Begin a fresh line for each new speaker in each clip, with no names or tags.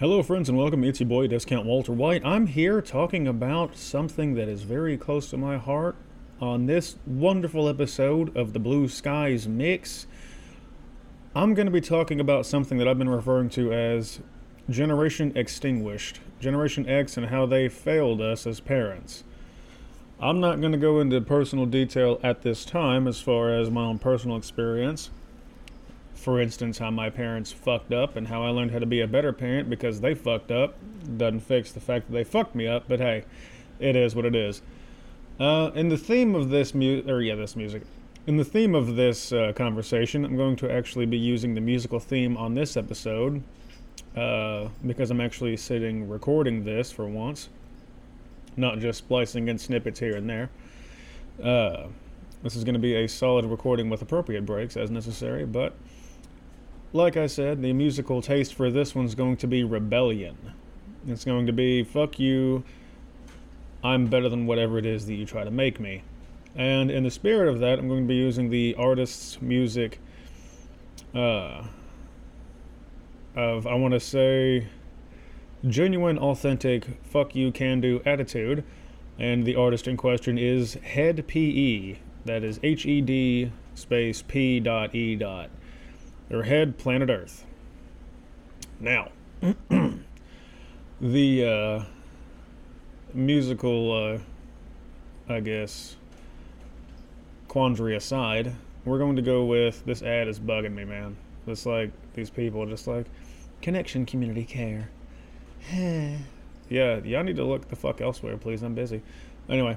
Hello, friends, and welcome. It's your boy, Discount Walter White. I'm here talking about something that is very close to my heart on this wonderful episode of the Blue Skies Mix. I'm going to be talking about something that I've been referring to as Generation Extinguished, Generation X, and how they failed us as parents. I'm not going to go into personal detail at this time as far as my own personal experience for instance, how my parents fucked up and how I learned how to be a better parent because they fucked up. Doesn't fix the fact that they fucked me up, but hey, it is what it is. Uh, in the theme of this music, or yeah, this music. In the theme of this uh, conversation, I'm going to actually be using the musical theme on this episode uh, because I'm actually sitting recording this for once, not just splicing in snippets here and there. Uh, this is going to be a solid recording with appropriate breaks as necessary, but like I said, the musical taste for this one's going to be rebellion. It's going to be fuck you, I'm better than whatever it is that you try to make me. And in the spirit of that, I'm going to be using the artist's music uh, of, I want to say, genuine, authentic, fuck you, can do attitude. And the artist in question is Hed PE. That is H E D space P dot E dot their head planet Earth. Now, the uh, musical, uh, I guess, quandary aside, we're going to go with this ad is bugging me, man. It's like these people just like connection community care. yeah, y'all need to look the fuck elsewhere, please. I'm busy. Anyway,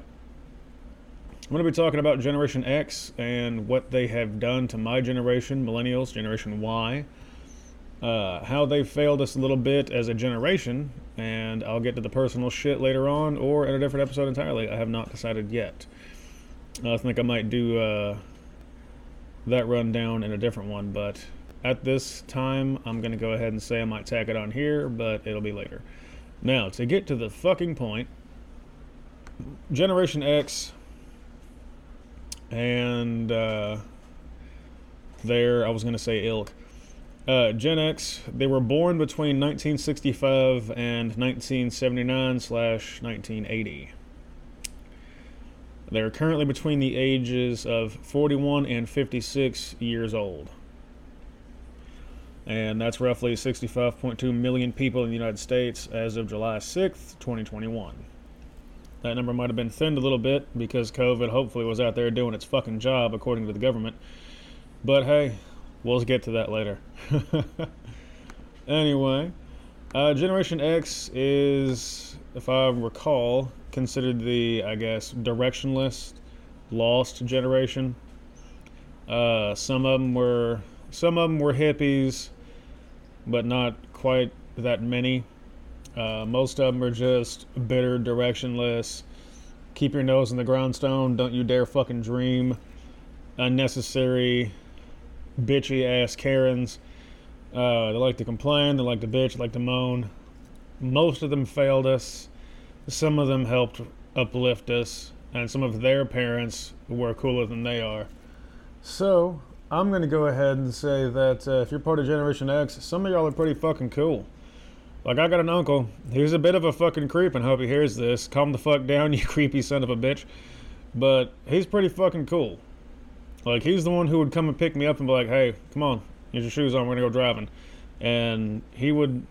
I'm going to be talking about Generation X and what they have done to my generation, Millennials, Generation Y, uh, how they failed us a little bit as a generation, and I'll get to the personal shit later on or in a different episode entirely. I have not decided yet. I think I might do uh, that rundown in a different one, but at this time, I'm going to go ahead and say I might tack it on here, but it'll be later. Now, to get to the fucking point, Generation X and uh, there I was going to say ilk. Uh, Gen X, they were born between 1965 and 1979 slash 1980. They're currently between the ages of 41 and 56 years old. And that's roughly 65.2 million people in the United States as of July 6th, 2021. That number might have been thinned a little bit because COVID hopefully was out there doing its fucking job according to the government. But hey, we'll get to that later. anyway, uh, Generation X is, if I recall, considered the, I guess, directionless, lost generation. Uh, some of them were, some of them were hippies, but not quite that many. Uh, most of them are just bitter, directionless. Keep your nose in the grindstone. Don't you dare fucking dream. Unnecessary, bitchy ass Karens. Uh, they like to complain. They like to bitch. They like to moan. Most of them failed us. Some of them helped uplift us, and some of their parents were cooler than they are. So I'm gonna go ahead and say that uh, if you're part of Generation X, some of y'all are pretty fucking cool. Like, I got an uncle. He's a bit of a fucking creep, and hope he hears this. Calm the fuck down, you creepy son of a bitch. But he's pretty fucking cool. Like, he's the one who would come and pick me up and be like, hey, come on, get your shoes on, we're gonna go driving. And he would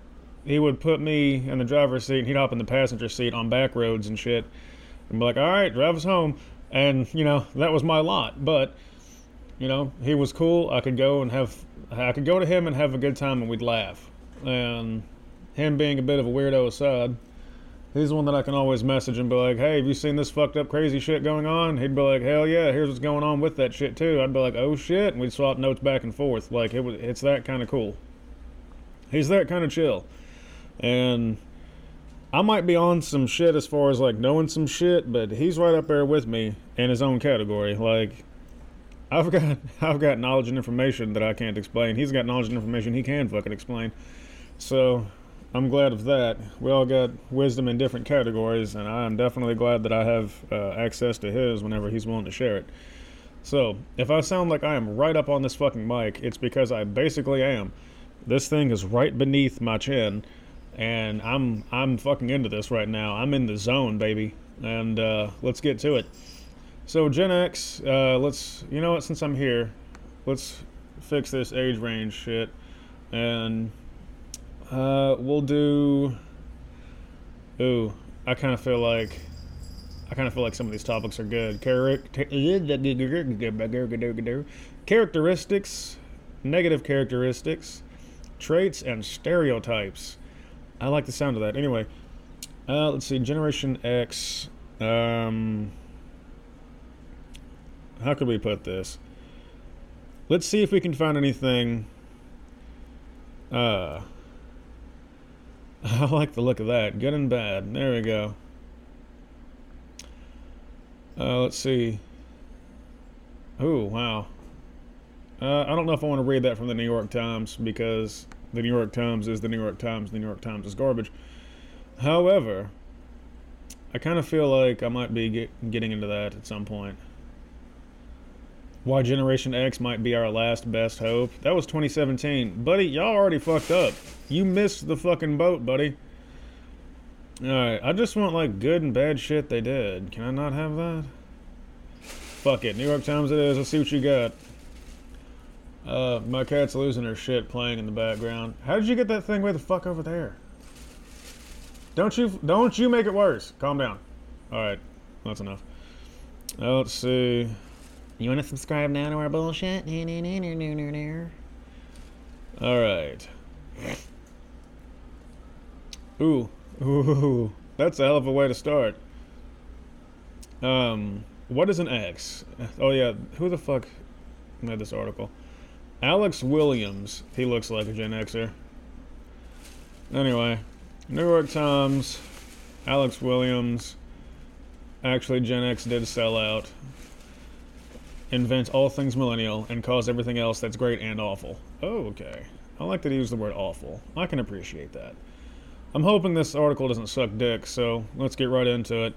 he would put me in the driver's seat and he'd hop in the passenger seat on back roads and shit and be like, all right, drive us home. And, you know, that was my lot. But, you know, he was cool. I could go and have, I could go to him and have a good time and we'd laugh. And him being a bit of a weirdo aside, he's the one that I can always message and be like, hey, have you seen this fucked up crazy shit going on? He'd be like, hell yeah, here's what's going on with that shit too. I'd be like, oh shit, and we'd swap notes back and forth. Like it was, it's that kind of cool. He's that kind of chill, and I might be on some shit as far as like knowing some shit, but he's right up there with me in his own category. Like I've got I've got knowledge and information that I can't explain. He's got knowledge and information he can fucking explain. So I'm glad of that. We all got wisdom in different categories, and I'm definitely glad that I have uh, access to his whenever he's willing to share it. So, if I sound like I am right up on this fucking mic, it's because I basically am. This thing is right beneath my chin, and I'm I'm fucking into this right now. I'm in the zone, baby, and uh, let's get to it. So Gen X, uh, let's you know what? Since I'm here, let's fix this age range shit, and uh, we'll do. Ooh, I kind of feel like. I kind of feel like some of these topics are good. Characteristics, negative characteristics, traits, and stereotypes. I like the sound of that. Anyway, uh, let's see. Generation X. Um, how could we put this? Let's see if we can find anything. Uh, I like the look of that. Good and bad. There we go. Uh, let's see. Oh, wow. Uh, I don't know if I want to read that from the New York Times because the New York Times is the New York Times. The New York Times is garbage. However, I kind of feel like I might be get, getting into that at some point. Why Generation X might be our last best hope. That was 2017. Buddy, y'all already fucked up. You missed the fucking boat, buddy. Alright, I just want like good and bad shit they did. Can I not have that? Fuck it. New York Times it is. Let's see what you got. Uh, my cat's losing her shit playing in the background. How did you get that thing way the fuck over there? Don't you don't you make it worse. Calm down. Alright, that's enough. Uh, let's see.
You want to subscribe now to our bullshit?
Alright. Ooh. Ooh. That's a hell of a way to start. Um, what is an X? Oh yeah, who the fuck made this article? Alex Williams. He looks like a Gen Xer. Anyway, New York Times. Alex Williams. Actually, Gen X did sell out. Invent all things millennial and cause everything else that's great and awful. Oh, okay. I like that he used the word awful. I can appreciate that. I'm hoping this article doesn't suck dick, so let's get right into it.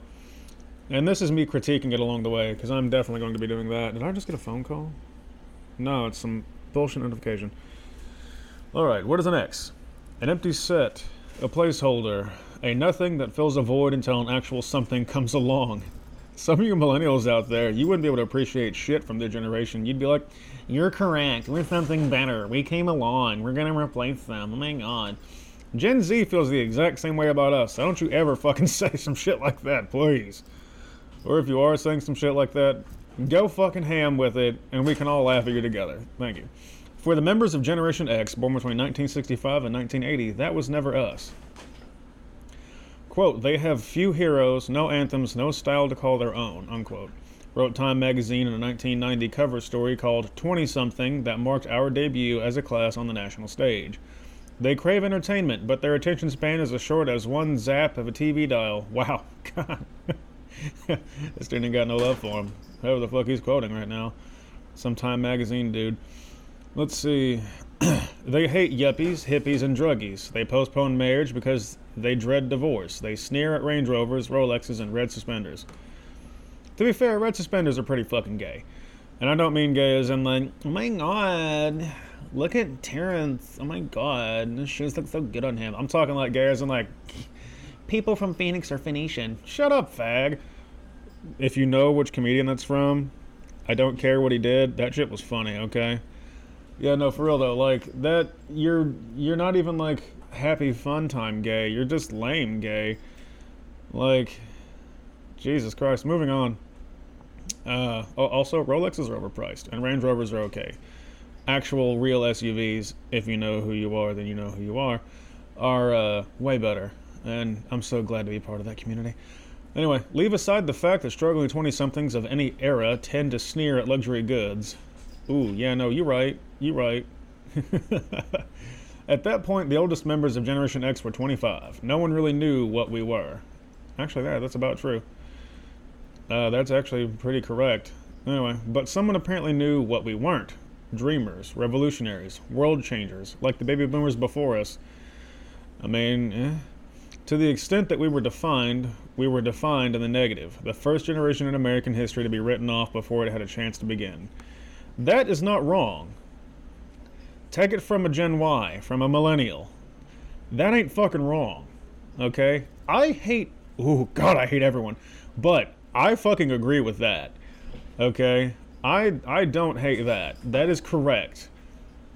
And this is me critiquing it along the way, because I'm definitely going to be doing that. Did I just get a phone call? No, it's some bullshit notification. Alright, what is an X? An empty set, a placeholder, a nothing that fills a void until an actual something comes along. Some of you millennials out there, you wouldn't be able to appreciate shit from their generation. You'd be like, You're correct. We're something better. We came along. We're gonna replace them. Oh my god. Gen Z feels the exact same way about us. Don't you ever fucking say some shit like that, please. Or if you are saying some shit like that, go fucking ham with it, and we can all laugh at you together. Thank you. For the members of Generation X, born between 1965 and 1980, that was never us. Quote, they have few heroes, no anthems, no style to call their own, unquote. Wrote Time magazine in a 1990 cover story called 20 Something that marked our debut as a class on the national stage. They crave entertainment, but their attention span is as short as one zap of a TV dial. Wow. God. this dude ain't got no love for him. Whoever the fuck he's quoting right now. Some Time magazine dude. Let's see. they hate yuppies, hippies, and druggies. They postpone marriage because they dread divorce. They sneer at Range Rovers, Rolexes, and red suspenders. To be fair, red suspenders are pretty fucking gay. And I don't mean gay as in like, oh my god, look at Terrence. Oh my god, his shoes look so good on him. I'm talking like gay as in like,
People from Phoenix are Phoenician.
shut up, fag. If you know which comedian that's from, I don't care what he did. That shit was funny, okay? Yeah, no, for real though. Like that, you're you're not even like happy fun time gay. You're just lame gay. Like, Jesus Christ. Moving on. Uh, also, Rolexes are overpriced, and Range Rovers are okay. Actual real SUVs, if you know who you are, then you know who you are, are uh, way better. And I'm so glad to be part of that community. Anyway, leave aside the fact that struggling 20 somethings of any era tend to sneer at luxury goods. Ooh, yeah, no, you're right. You're right. At that point, the oldest members of Generation X were 25. No one really knew what we were. Actually, that, that's about true. Uh, that's actually pretty correct. Anyway, but someone apparently knew what we weren't dreamers, revolutionaries, world changers, like the baby boomers before us. I mean, eh. To the extent that we were defined, we were defined in the negative, the first generation in American history to be written off before it had a chance to begin. That is not wrong. Take it from a Gen Y, from a millennial. That ain't fucking wrong. Okay? I hate. Oh, God, I hate everyone. But I fucking agree with that. Okay? I, I don't hate that. That is correct.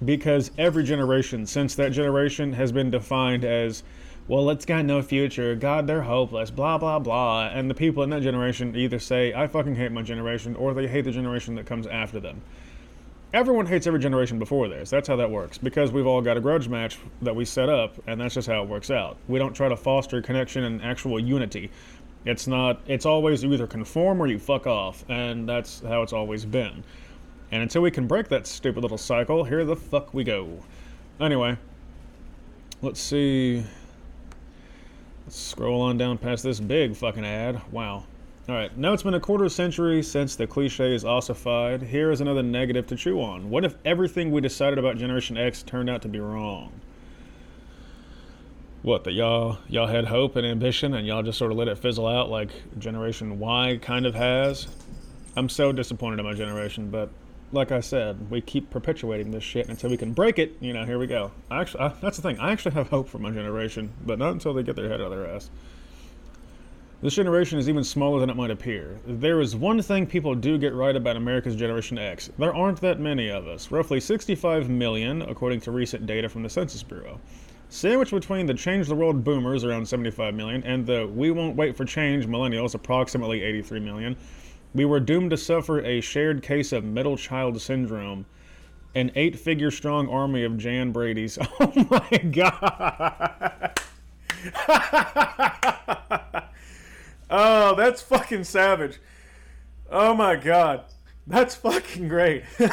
Because every generation since that generation has been defined as, well, it's got no future. God, they're hopeless. Blah, blah, blah. And the people in that generation either say, I fucking hate my generation, or they hate the generation that comes after them everyone hates every generation before theirs. That's how that works because we've all got a grudge match that we set up, and that's just how it works out. We don't try to foster connection and actual unity. It's not. It's always you either conform or you fuck off, and that's how it's always been. And until we can break that stupid little cycle, here the fuck we go. Anyway, let's see. Let's scroll on down past this big fucking ad. Wow. All right, now it's been a quarter century since the cliche is ossified. Here is another negative to chew on. What if everything we decided about Generation X turned out to be wrong? What, that y'all y'all had hope and ambition and y'all just sort of let it fizzle out like Generation Y kind of has? I'm so disappointed in my generation, but like I said, we keep perpetuating this shit until we can break it. You know, here we go. I actually, I, that's the thing. I actually have hope for my generation, but not until they get their head out of their ass. This generation is even smaller than it might appear. There is one thing people do get right about America's Generation X. There aren't that many of us, roughly 65 million, according to recent data from the Census Bureau. Sandwiched between the change the world boomers, around 75 million, and the we won't wait for change millennials, approximately 83 million, we were doomed to suffer a shared case of middle child syndrome. An eight figure strong army of Jan Brady's. Oh my god! Oh, that's fucking savage. Oh my god. That's fucking great. oh,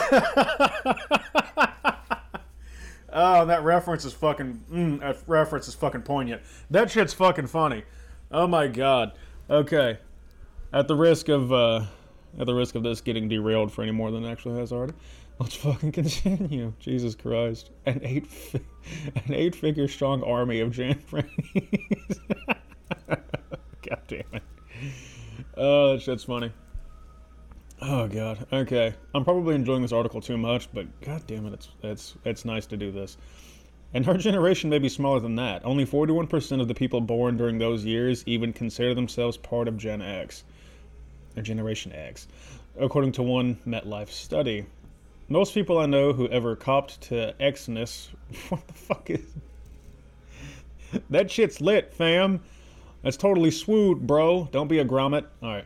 that reference is fucking. Mm, that reference is fucking poignant. That shit's fucking funny. Oh my god. Okay. At the risk of uh, at the risk of this getting derailed for any more than it actually has already, let's fucking continue. Jesus Christ. An eight, fi- an eight figure strong army of Jan Frannies. God damn it. Oh, that shit's funny. Oh god. Okay. I'm probably enjoying this article too much, but god damn it, it's it's it's nice to do this. And our generation may be smaller than that. Only 41% of the people born during those years even consider themselves part of Gen X, or Generation X, according to one MetLife study. Most people I know who ever copped to Xness, what the fuck is that shit's lit, fam. That's totally swoot, bro. Don't be a grommet. All right.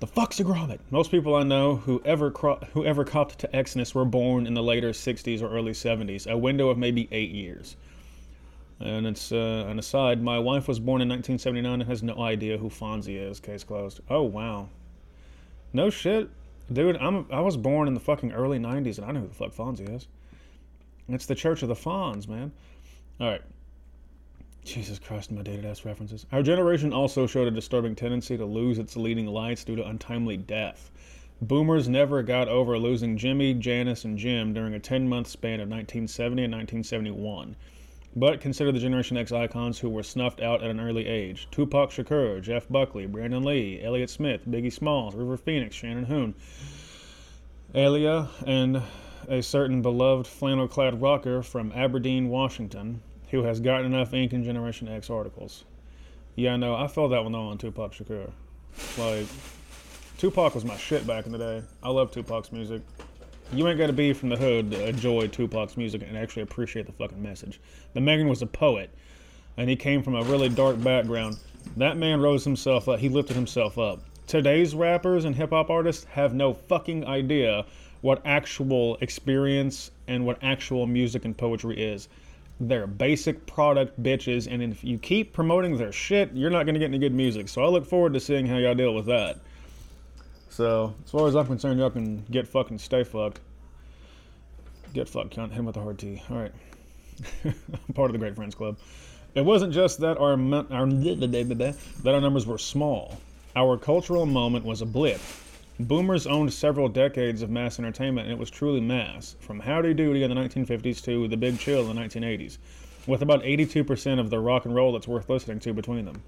The fuck's a grommet? Most people I know who ever cro- who ever copped to Xness were born in the later 60s or early 70s, a window of maybe eight years. And it's uh, an aside. My wife was born in 1979 and has no idea who Fonzie is. Case closed. Oh wow. No shit, dude. I'm I was born in the fucking early 90s and I know who the fuck Fonzie is. It's the Church of the Fonz, man. All right. Jesus Christ, my dated ass references. Our generation also showed a disturbing tendency to lose its leading lights due to untimely death. Boomers never got over losing Jimmy, Janis, and Jim during a 10 month span of 1970 and 1971. But consider the Generation X icons who were snuffed out at an early age Tupac Shakur, Jeff Buckley, Brandon Lee, Elliott Smith, Biggie Smalls, River Phoenix, Shannon Hoon, Aaliyah, and a certain beloved flannel clad rocker from Aberdeen, Washington, who has gotten enough ink in Generation X articles. Yeah, I know. I felt that one on Tupac Shakur. Like, Tupac was my shit back in the day. I love Tupac's music. You ain't gotta be from the hood to enjoy Tupac's music and actually appreciate the fucking message. The Megan was a poet, and he came from a really dark background. That man rose himself up, he lifted himself up. Today's rappers and hip hop artists have no fucking idea what actual experience and what actual music and poetry is. They're basic product bitches, and if you keep promoting their shit, you're not gonna get any good music. So I look forward to seeing how y'all deal with that. So, as far as I'm concerned, y'all can get fucking stay fucked. Get fucked, cunt. Hit him with a hard T. All right. I'm part of the Great Friends Club. It wasn't just that our, our that our numbers were small. Our cultural moment was a blip. Boomers owned several decades of mass entertainment, and it was truly mass, from Howdy Doody in the 1950s to The Big Chill in the 1980s, with about 82% of the rock and roll that's worth listening to between them.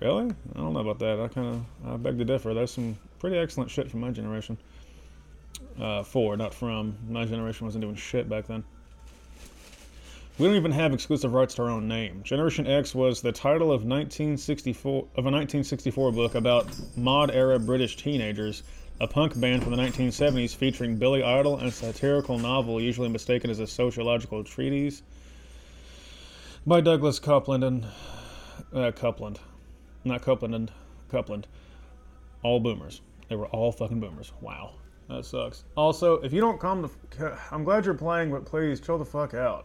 Really? I don't know about that. I kind of I beg to differ. There's some pretty excellent shit from my generation. Uh, for, not from. My generation wasn't doing shit back then. We don't even have exclusive rights to our own name. Generation X was the title of 1964 of a 1964 book about mod era British teenagers, a punk band from the 1970s featuring Billy Idol and satirical novel usually mistaken as a sociological treatise by Douglas Coupland and uh, Coupland, not Coupland and Coupland. All boomers. They were all fucking boomers. Wow, that sucks. Also, if you don't come, to, I'm glad you're playing, but please chill the fuck out.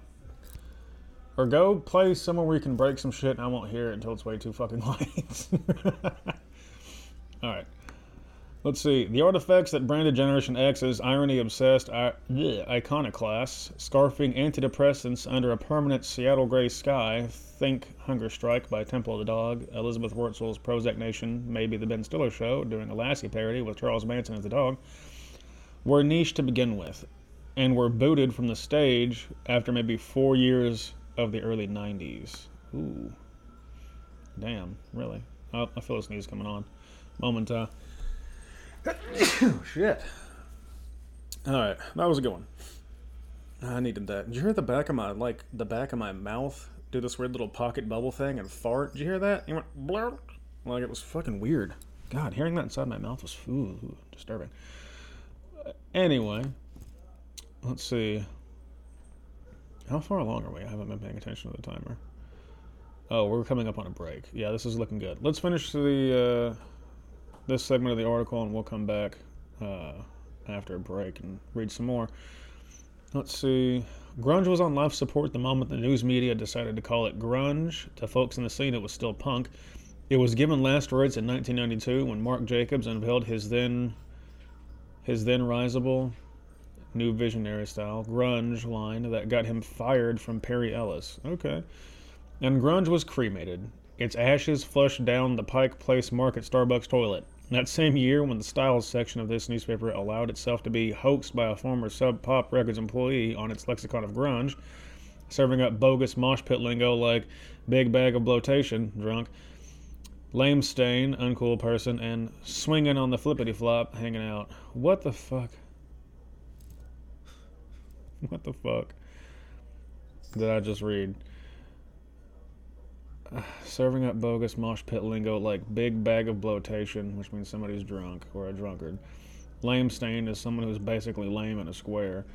Or go play somewhere where you can break some shit and I won't hear it until it's way too fucking late. Alright. Let's see. The artifacts that branded Generation X as irony obsessed I- iconoclasts, scarfing antidepressants under a permanent Seattle gray sky, think Hunger Strike by Temple of the Dog, Elizabeth Wurtzel's Prozac Nation, maybe The Ben Stiller Show, doing a Lassie parody with Charles Manson as the dog, were niche to begin with, and were booted from the stage after maybe four years of the early 90s. Ooh. Damn, really? Oh, I feel a sneeze coming on. Moment, uh. Shit. Alright, that was a good one. I needed that. Did you hear the back of my, like, the back of my mouth do this weird little pocket bubble thing and fart? Did you hear that? You went blur. Like, it was fucking weird. God, hearing that inside my mouth was ooh, disturbing. Anyway, let's see. How far along are we? I haven't been paying attention to the timer. Oh, we're coming up on a break. Yeah, this is looking good. Let's finish the uh, this segment of the article, and we'll come back uh, after a break and read some more. Let's see. Grunge was on life support the moment the news media decided to call it grunge. To folks in the scene, it was still punk. It was given last words in 1992 when Marc Jacobs unveiled his then his then risable new visionary style grunge line that got him fired from Perry Ellis. Okay. And grunge was cremated. Its ashes flushed down the Pike Place Market Starbucks toilet. That same year, when the styles section of this newspaper allowed itself to be hoaxed by a former Sub Pop Records employee on its lexicon of grunge, serving up bogus mosh pit lingo like big bag of bloatation, drunk, lame stain, uncool person, and swinging on the flippity flop, hanging out. What the fuck? What the fuck did I just read? Serving up bogus mosh pit lingo like big bag of bloatation, which means somebody's drunk or a drunkard. Lame stain is someone who's basically lame in a square.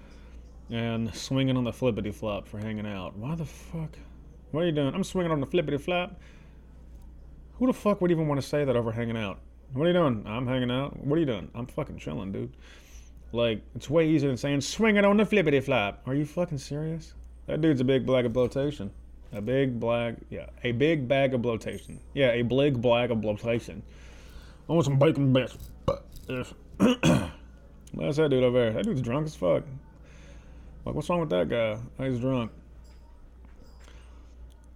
And swinging on the flippity flop for hanging out. Why the fuck? What are you doing? I'm swinging on the flippity flop. Who the fuck would even want to say that over hanging out? What are you doing? I'm hanging out. What are you doing? I'm fucking chilling, dude. Like, it's way easier than saying swing it on the flippity flop. Are you fucking serious? That dude's a big bag of bloatation. A big bag, yeah, a big bag of bloatation. Yeah, a big bag of bloatation. I want some bacon bits. That's that dude over there. That dude's drunk as fuck. Like, what's wrong with that guy? Oh, He's drunk.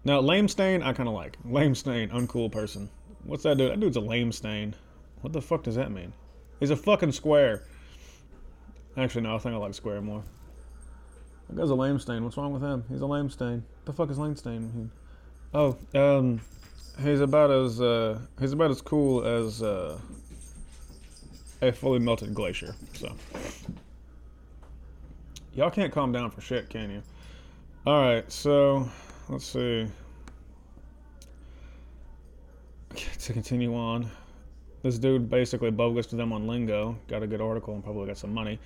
Now, lame stain, I kind of like. Lame stain, uncool person. What's that dude? That dude's a lame stain. What the fuck does that mean? He's a fucking square. Actually, no, I think I like square more. That guy's a lame stain. What's wrong with him? He's a lame stain. What the fuck is lame stain? Oh, um, he's about as uh, he's about as cool as uh, a fully melted glacier. So, y'all can't calm down for shit, can you? All right, so let's see. To continue on, this dude basically bogus to them on Lingo. Got a good article and probably got some money.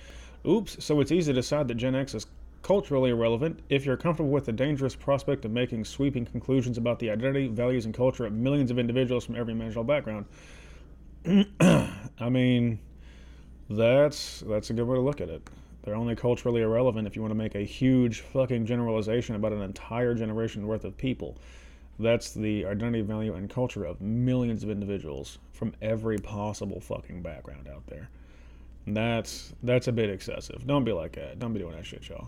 Oops, so it's easy to decide that Gen X is culturally irrelevant if you're comfortable with the dangerous prospect of making sweeping conclusions about the identity, values, and culture of millions of individuals from every imaginable background. I mean, that's that's a good way to look at it. They're only culturally irrelevant if you want to make a huge fucking generalization about an entire generation worth of people. That's the identity, value, and culture of millions of individuals from every possible fucking background out there. That's that's a bit excessive. Don't be like that. Don't be doing that shit, y'all.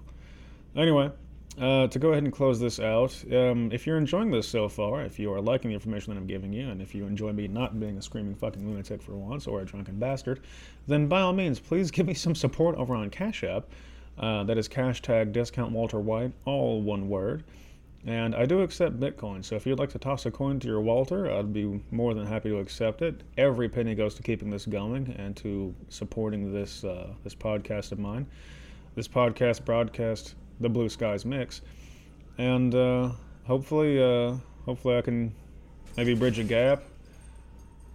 Anyway, uh, to go ahead and close this out, um, if you're enjoying this so far, if you are liking the information that I'm giving you, and if you enjoy me not being a screaming fucking lunatic for once or a drunken bastard, then by all means, please give me some support over on Cash App. Uh, that is hashtag discount Walter White, all one word. And I do accept Bitcoin, so if you'd like to toss a coin to your Walter, I'd be more than happy to accept it. Every penny goes to keeping this going and to supporting this uh, this podcast of mine. This podcast broadcast the Blue Skies Mix. and uh, hopefully, uh, hopefully, I can maybe bridge a gap.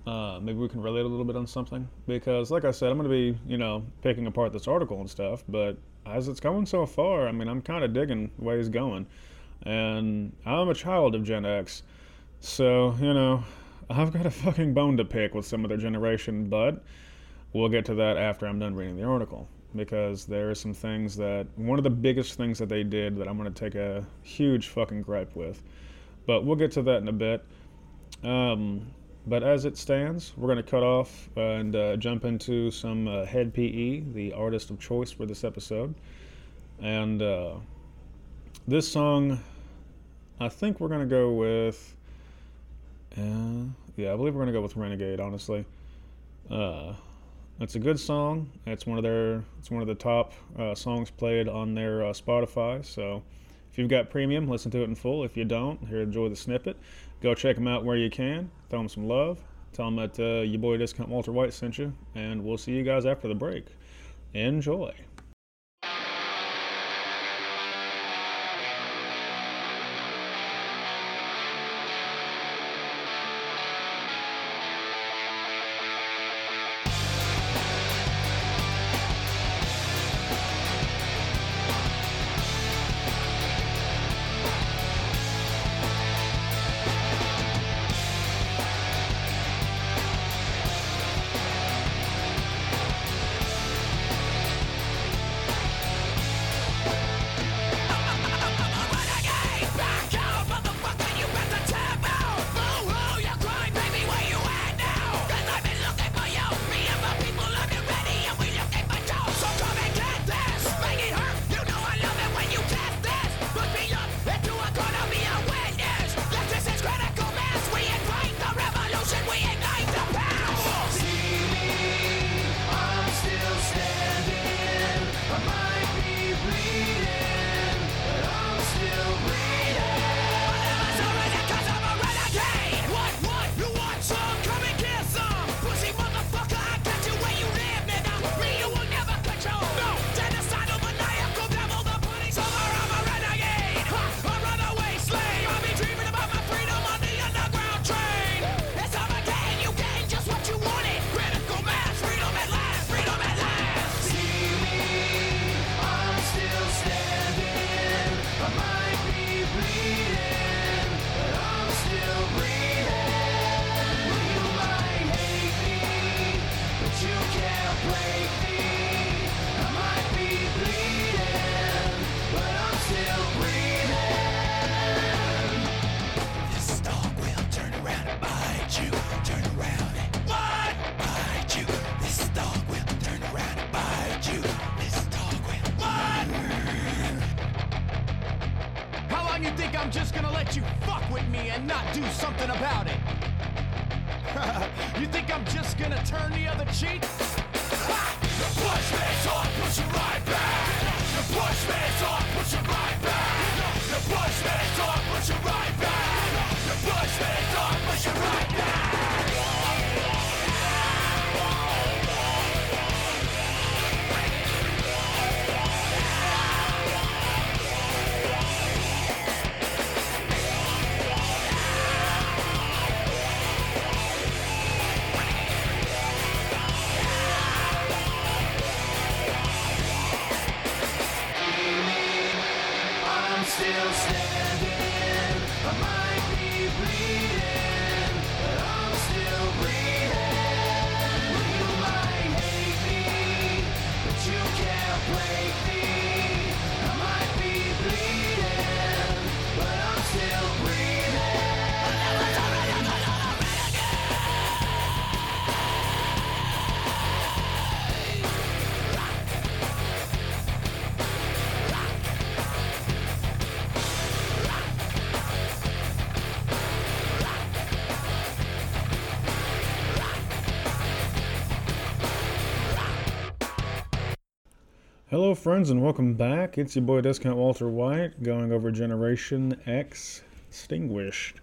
Uh, maybe we can relate a little bit on something because, like I said, I'm going to be, you know, picking apart this article and stuff. But as it's going so far, I mean, I'm kind of digging the way it's going, and I'm a child of Gen X, so you know, I've got a fucking bone to pick with some of their generation. But we'll get to that after I'm done reading the article because there are some things that one of the biggest things that they did that I'm going to take a huge fucking gripe with. But we'll get to that in a bit. Um, but as it stands, we're going to cut off and uh, jump into some uh, Hed PE, the artist of choice for this episode. And uh, this song, I think we're to go with. Uh, yeah, I believe we're to go with Renegade, honestly. Uh, it's a good song. It's one of their. It's one of the top uh, songs played on their uh, Spotify. So, if you've got premium, listen to it in full. If you don't, here enjoy the snippet. Go check them out where you can. Throw them some love. Tell them that uh, your boy Discount Walter White sent you, and we'll see you guys after the break. Enjoy. Hello, friends, and welcome back. It's your boy Discount Walter White going over Generation X Extinguished.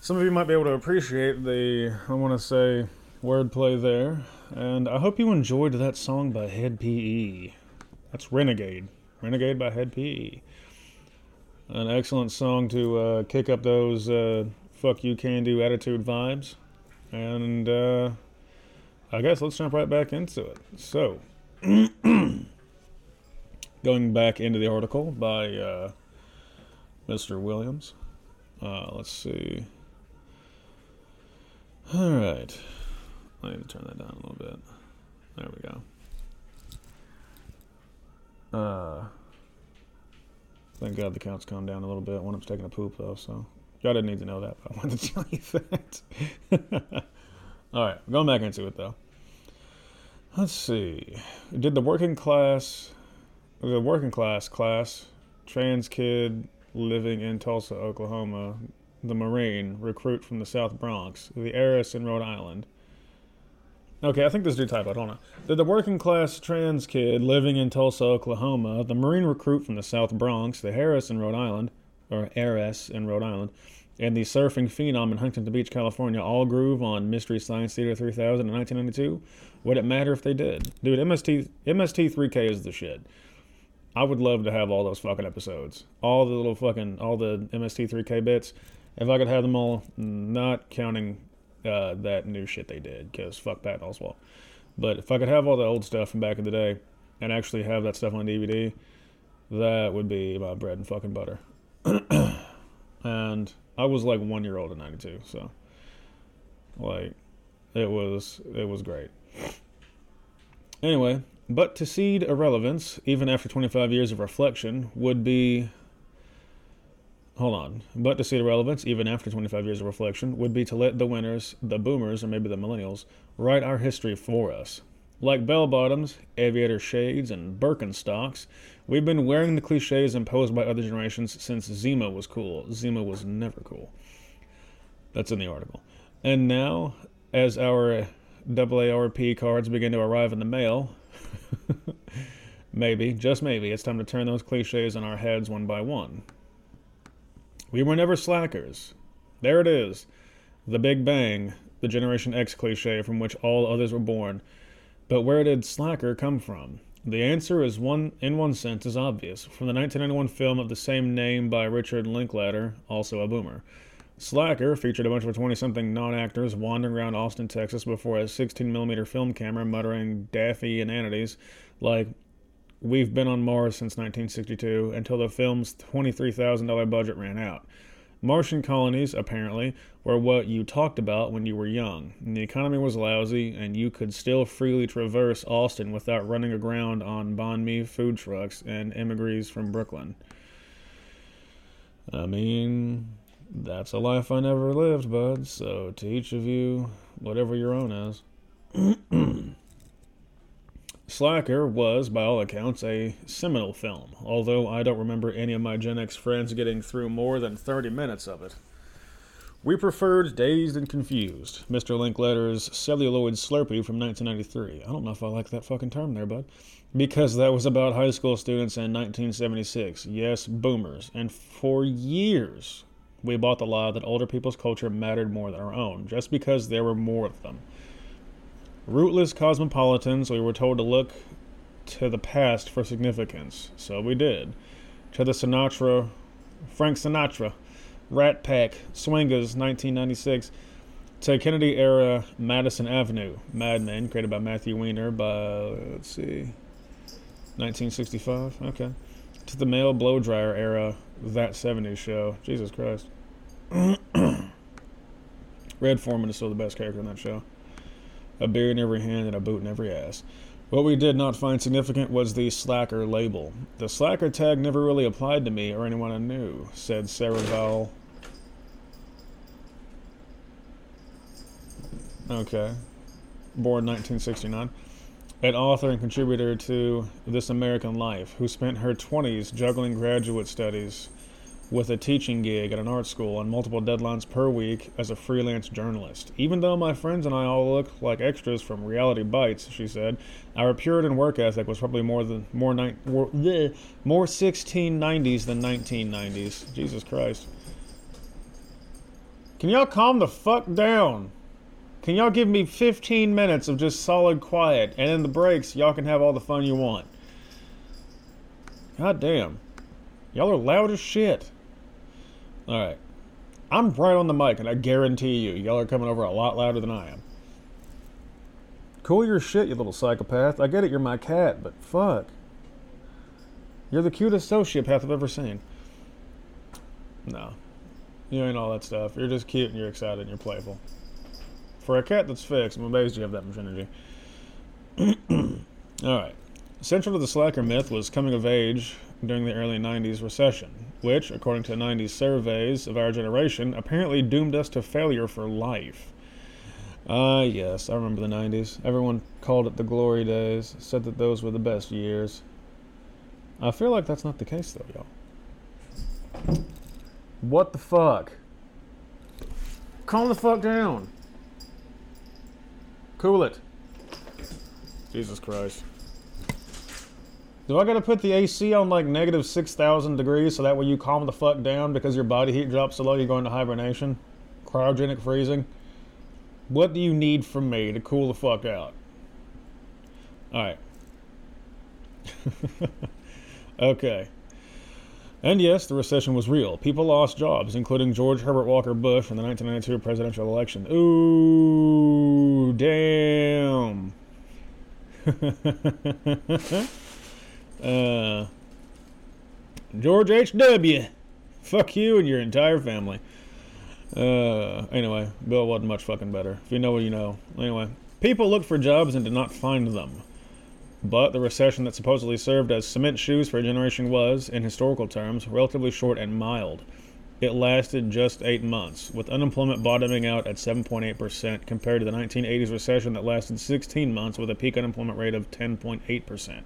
Some of you might be able to appreciate the, I want to say, wordplay there, and I hope you enjoyed that song by Hed PE. That's Renegade. Renegade by Hed PE. An excellent song to uh, kick up those uh, fuck you can do attitude vibes. And uh, I guess let's jump right back into it. So, going back into the article by uh, Mr. Williams. Uh, let's see. All right. I need to turn that down a little bit. There we go. Uh, thank God the count's calmed down a little bit. One of them's taking a poop, though, so y'all didn't need to know that, but I wanted to tell you that. All right, going back into it, though. Let's see. Did the working class, the working class class, trans kid living in Tulsa, Oklahoma, the Marine, recruit from the South Bronx, the heiress in Rhode Island. Okay, I think this dude typoed. Hold on. Did the working class trans kid living in Tulsa, Oklahoma, the Marine recruit from the South Bronx, the Harris in Rhode Island, or heiress in Rhode Island, and the surfing phenom in Huntington Beach, California, all groove on Mystery Science Theater 3000 in 1992? Would it matter if they did? Dude, MST MST3K is the shit. I would love to have all those fucking episodes. All the little fucking, all the MST3K bits. If I could have them all, not counting uh, that new shit they did, because fuck Pat Oswalt. But if I could have all the old stuff from back in the day and actually have that stuff on DVD, that would be my bread and fucking butter. and I was like one year old in '92, so like it was it was great. Anyway, but to cede irrelevance, even after 25 years of reflection, would be. Hold on. But to cede irrelevance, even after 25 years of reflection, would be to let the winners, the boomers, or maybe the millennials, write our history for us. Like bell bottoms, aviator shades, and Birkenstocks, we've been wearing the cliches imposed by other generations since Zima was cool. Zima was never cool. That's in the article. And now, as our AARP cards begin to arrive in the mail, maybe, just maybe, it's time to turn those cliches on our heads one by one. We were never slackers. There it is. The Big Bang, the Generation X cliche from which all others were born. But where did slacker come from? The answer is one in one sense is obvious. From the 1991 film of the same name by Richard Linklater, also a boomer. Slacker featured a bunch of 20 something non actors wandering around Austin, Texas before a 16mm film camera muttering daffy inanities like, We've been on Mars since 1962 until the film's $23,000 budget ran out. Martian colonies, apparently, were what you talked about when you were young. And the economy was lousy, and you could still freely traverse Austin without running aground on banh mi food trucks and emigres from Brooklyn. I mean, that's a life I never lived, bud. So to each of you, whatever your own is. Slacker was, by all accounts, a seminal film, although I don't remember any of my Gen X friends getting through more than 30 minutes of it. We preferred Dazed and Confused, Mr. Linklater's celluloid Slurpee from 1993. I don't know if I like that fucking term there, bud. Because that was about high school students in 1976. Yes, boomers. And for years, we bought the lie that older people's culture mattered more than our own, just because there were more of them. Rootless cosmopolitans, we were told to look to the past for significance, so we did. To the Sinatra, Frank Sinatra, Rat Pack, Swingers, 1996, to Kennedy era Madison Avenue, Mad Men, created by Matthew Weiner, by, let's see, 1965, okay. To the male blow dryer era, That 70s Show, Jesus Christ. Red Foreman is still the best character in that show a beer in every hand and a boot in every ass. What we did not find significant was the slacker label. The slacker tag never really applied to me or anyone I knew, said Sarah Vowell. Okay. Born 1969. An author and contributor to This American Life, who spent her 20s juggling graduate studies with a teaching gig at an art school and multiple deadlines per week as a freelance journalist. Even though my friends and I all look like extras from Reality Bites, she said, our Puritan work ethic was probably more than more ni- more, bleh, more 1690s than 1990s. Jesus Christ. Can y'all calm the fuck down? Can y'all give me 15 minutes of just solid quiet and in the breaks y'all can have all the fun you want? God damn. Y'all are loud as shit. All right. I'm right on the mic, and I guarantee you, y'all are coming over a lot louder than I am. Cool your shit, you little psychopath. I get it, you're my cat, but fuck. You're the cutest sociopath I've ever seen. No. You ain't all that stuff. You're just cute and you're excited and you're playful. For a cat that's fixed, I'm amazed you have that much energy. Alright. Central to the slacker myth was coming of age during the early 90s recession, which, according to 90s surveys of our generation, apparently doomed us to failure for life. Ah, yes, I remember the 90s. Everyone called it the glory days, said that those were the best years. I feel like that's not the case, though, y'all. What the fuck? Calm the fuck down. Cool it. Jesus Christ. Do I gotta put the AC on like negative 6,000 degrees so that way you calm the fuck down because your body heat drops so low you go into hibernation? Cryogenic freezing? What do you need from me to cool the fuck out? Alright. okay. And yes, the recession was real. People lost jobs, including George Herbert Walker Bush in the 1992 presidential election. Ooh, damn. uh, George H.W. Fuck you and your entire family. Uh, anyway, Bill wasn't much fucking better. If you know what you know. Anyway, people looked for jobs and did not find them. But the recession that supposedly served as cement shoes for a generation was, in historical terms, relatively short and mild. It lasted just eight months, with unemployment bottoming out at 7.8% compared to the 1980s recession that lasted 16 months with a peak unemployment rate of 10.8%.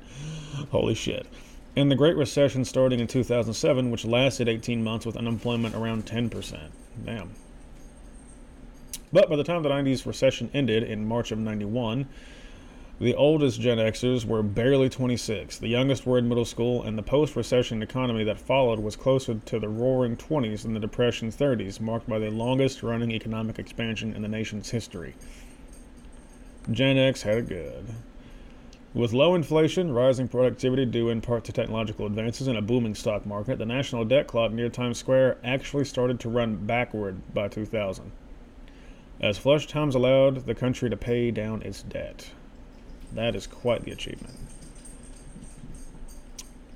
Holy shit. And the Great Recession starting in 2007, which lasted 18 months with unemployment around 10%. Damn. But by the time the 90s recession ended in March of 91, the oldest Gen Xers were barely 26, the youngest were in middle school, and the post recession economy that followed was closer to the roaring 20s than the Depression 30s, marked by the longest running economic expansion in the nation's history. Gen X had it good. With low inflation, rising productivity due in part to technological advances, and a booming stock market, the national debt clock near Times Square actually started to run backward by 2000, as flush times allowed the country to pay down its debt. That is quite the achievement.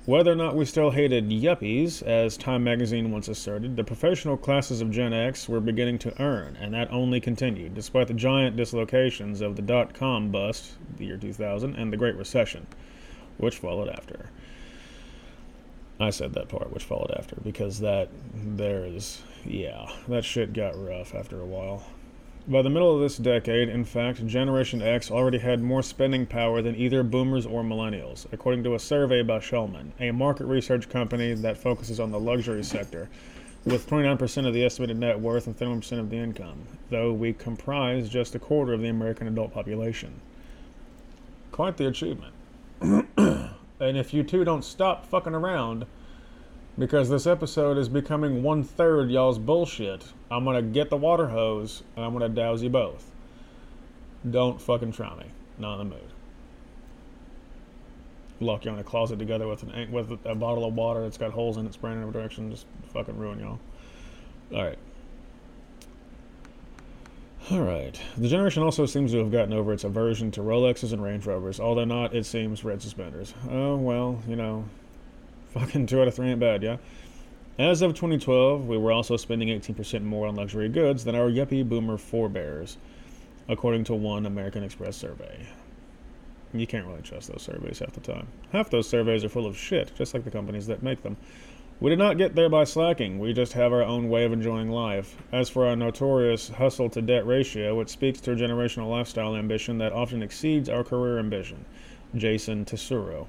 Whether or not we still hated yuppies, as Time magazine once asserted, the professional classes of Gen X were beginning to earn, and that only continued, despite the giant dislocations of the dot com bust, the year 2000, and the Great Recession, which followed after. I said that part, which followed after, because that, there's, yeah, that shit got rough after a while. By the middle of this decade, in fact, Generation X already had more spending power than either boomers or millennials, according to a survey by Shullman, a market research company that focuses on the luxury sector, with 29% of the estimated net worth and 31% of the income, though we comprise just a quarter of the American adult population. Quite the achievement. and if you two don't stop fucking around, because this episode is becoming one third y'all's bullshit. I'm gonna get the water hose and I'm gonna douse you both. Don't fucking try me. Not in the mood. Lock you in a closet together with an with a bottle of water that's got holes in it spraying in every direction. Just fucking ruin y'all. All right. All right. The generation also seems to have gotten over its aversion to Rolexes and Range Rovers, although not, it seems, red suspenders. Oh well, you know, Fucking two out of three ain't bad, yeah? As of 2012, we were also spending 18% more on luxury goods than our yuppie boomer forebears, according to one American Express survey. You can't really trust those surveys half the time. Half those surveys are full of shit, just like the companies that make them. We did not get there by slacking, we just have our own way of enjoying life. As for our notorious hustle to debt ratio, it speaks to a generational lifestyle ambition that often exceeds our career ambition. Jason Tesauro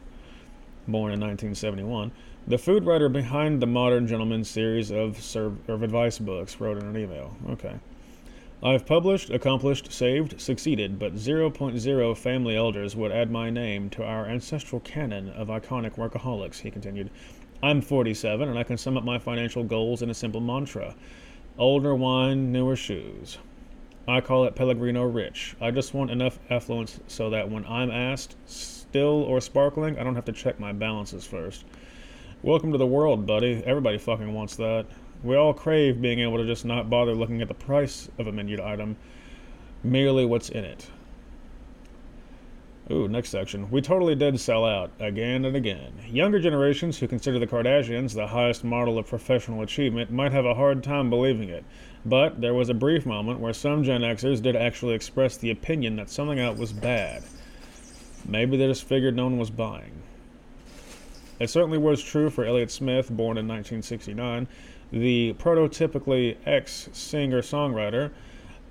born in 1971, the food writer behind the Modern Gentleman series of, of advice books wrote in an email. Okay. I've published, accomplished, saved, succeeded, but 0.0 family elders would add my name to our ancestral canon of iconic workaholics, he continued. I'm 47, and I can sum up my financial goals in a simple mantra older wine, newer shoes. I call it Pellegrino Rich. I just want enough affluence so that when I'm asked, still or sparkling, I don't have to check my balances first. Welcome to the world, buddy. Everybody fucking wants that. We all crave being able to just not bother looking at the price of a menued item, merely what's in it. Ooh, next section. We totally did sell out, again and again. Younger generations who consider the Kardashians the highest model of professional achievement might have a hard time believing it, but there was a brief moment where some Gen Xers did actually express the opinion that something out was bad. Maybe they just figured no one was buying. It certainly was true for Elliott Smith, born in 1969, the prototypically ex singer songwriter,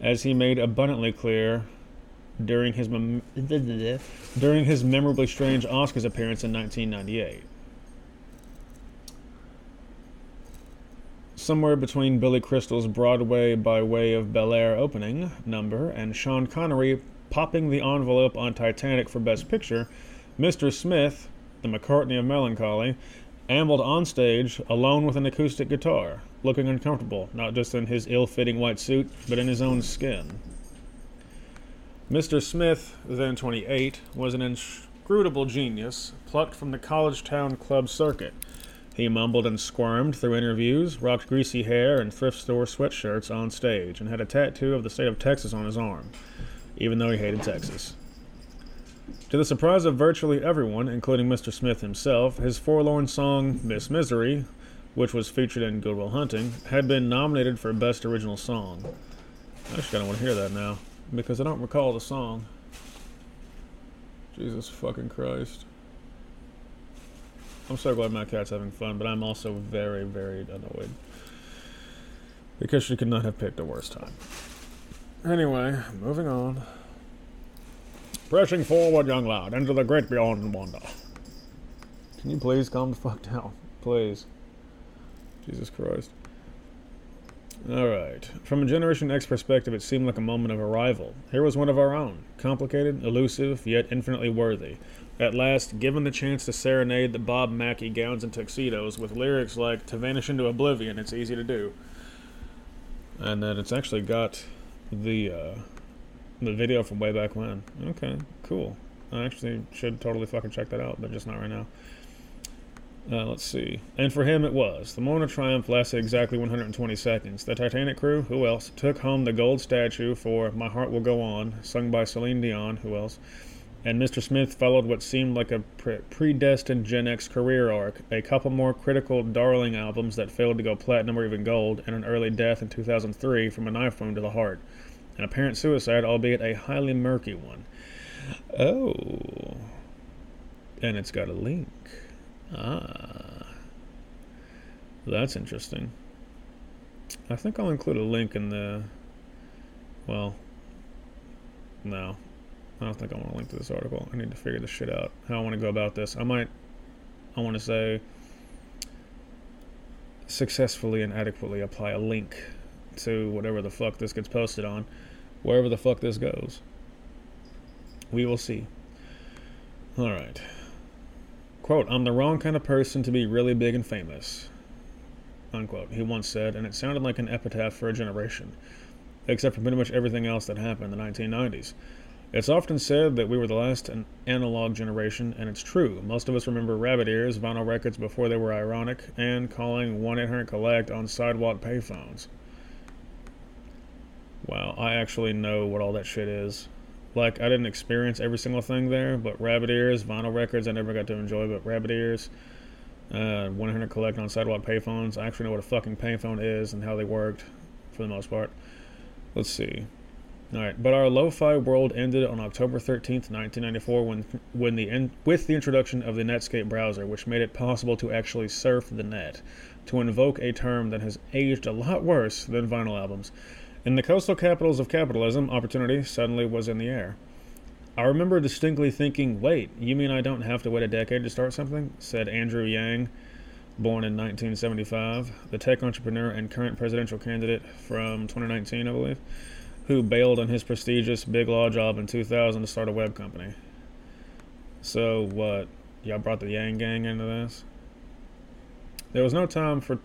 as he made abundantly clear during his mem- during his memorably strange Oscars appearance in 1998. Somewhere between Billy Crystal's Broadway by Way of Bel Air opening number and Sean Connery popping the envelope on Titanic for Best Picture, Mr. Smith, the McCartney of melancholy, ambled on stage alone with an acoustic guitar, looking uncomfortable, not just in his ill fitting white suit, but in his own skin. Mr. Smith, then 28, was an inscrutable genius, plucked from the college town club circuit. He mumbled and squirmed through interviews, rocked greasy hair and thrift store sweatshirts on stage, and had a tattoo of the state of Texas on his arm, even though he hated Texas. To the surprise of virtually everyone, including Mr. Smith himself, his forlorn song, Miss Misery, which was featured in Good Will Hunting, had been nominated for Best Original Song. I just kinda want to hear that now because I don't recall the song. Jesus fucking Christ. I'm so glad my cat's having fun, but I'm also very, very annoyed. Because she could not have picked a worse time. Anyway, moving on. Pressing forward, young lad, into the great beyond and wonder. Can you please calm the fuck down? Please. Jesus Christ. All right. From a Generation X perspective, it seemed like a moment of arrival. Here was one of our own, complicated, elusive, yet infinitely worthy. At last, given the chance to serenade the Bob Mackie gowns and tuxedos with lyrics like "To vanish into oblivion, it's easy to do," and then it's actually got the uh, the video from way back when. Okay, cool. I actually should totally fucking check that out, but just not right now. Uh, let's see. And for him, it was. The of triumph lasted exactly 120 seconds. The Titanic crew, who else, took home the gold statue for My Heart Will Go On, sung by Celine Dion, who else. And Mr. Smith followed what seemed like a pre- predestined Gen X career arc a couple more critical darling albums that failed to go platinum or even gold, and an early death in 2003 from a knife wound to the heart. An apparent suicide, albeit a highly murky one. Oh. And it's got a link. Ah. That's interesting. I think I'll include a link in the. Well, no. I don't think I want to link to this article. I need to figure this shit out. How I want to go about this. I might. I want to say. Successfully and adequately apply a link to whatever the fuck this gets posted on, wherever the fuck this goes. We will see. Alright. Quote, I'm the wrong kind of person to be really big and famous. Unquote. He once said, and it sounded like an epitaph for a generation, except for pretty much everything else that happened in the 1990s. It's often said that we were the last an analog generation, and it's true. Most of us remember rabbit ears, vinyl records before they were ironic, and calling 1 800 Collect on sidewalk payphones. Wow, I actually know what all that shit is. Like, I didn't experience every single thing there, but rabbit ears, vinyl records, I never got to enjoy, but rabbit ears, uh, 100 collect on sidewalk payphones. I actually know what a fucking payphone is and how they worked, for the most part. Let's see. All right, but our lo-fi world ended on October 13th, 1994, when when the in, with the introduction of the Netscape browser, which made it possible to actually surf the net, to invoke a term that has aged a lot worse than vinyl albums. In the coastal capitals of capitalism, opportunity suddenly was in the air. I remember distinctly thinking, wait, you mean I don't have to wait a decade to start something? said Andrew Yang, born in 1975, the tech entrepreneur and current presidential candidate from 2019, I believe, who bailed on his prestigious Big Law job in 2000 to start a web company. So, what? Y'all brought the Yang Gang into this? There was no time for.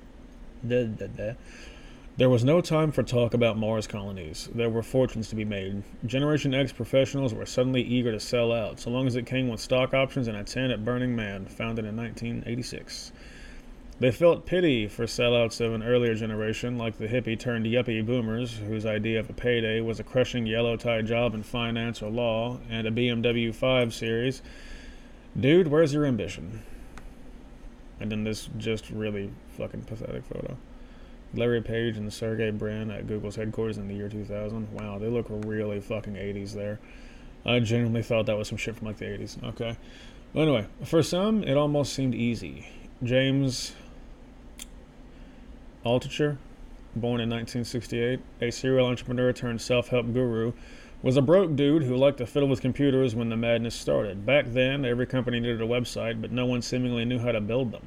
There was no time for talk about Mars colonies. There were fortunes to be made. Generation X professionals were suddenly eager to sell out, so long as it came with stock options and a 10 at Burning Man, founded in 1986. They felt pity for sellouts of an earlier generation, like the hippie turned yuppie boomers, whose idea of a payday was a crushing yellow tie job in finance or law and a BMW 5 Series. Dude, where's your ambition? And then this just really fucking pathetic photo. Larry Page and Sergey Brin at Google's headquarters in the year 2000. Wow, they look really fucking 80s there. I genuinely thought that was some shit from like the 80s. Okay. Well, anyway, for some, it almost seemed easy. James Altucher, born in 1968, a serial entrepreneur turned self help guru, was a broke dude who liked to fiddle with computers when the madness started. Back then, every company needed a website, but no one seemingly knew how to build them.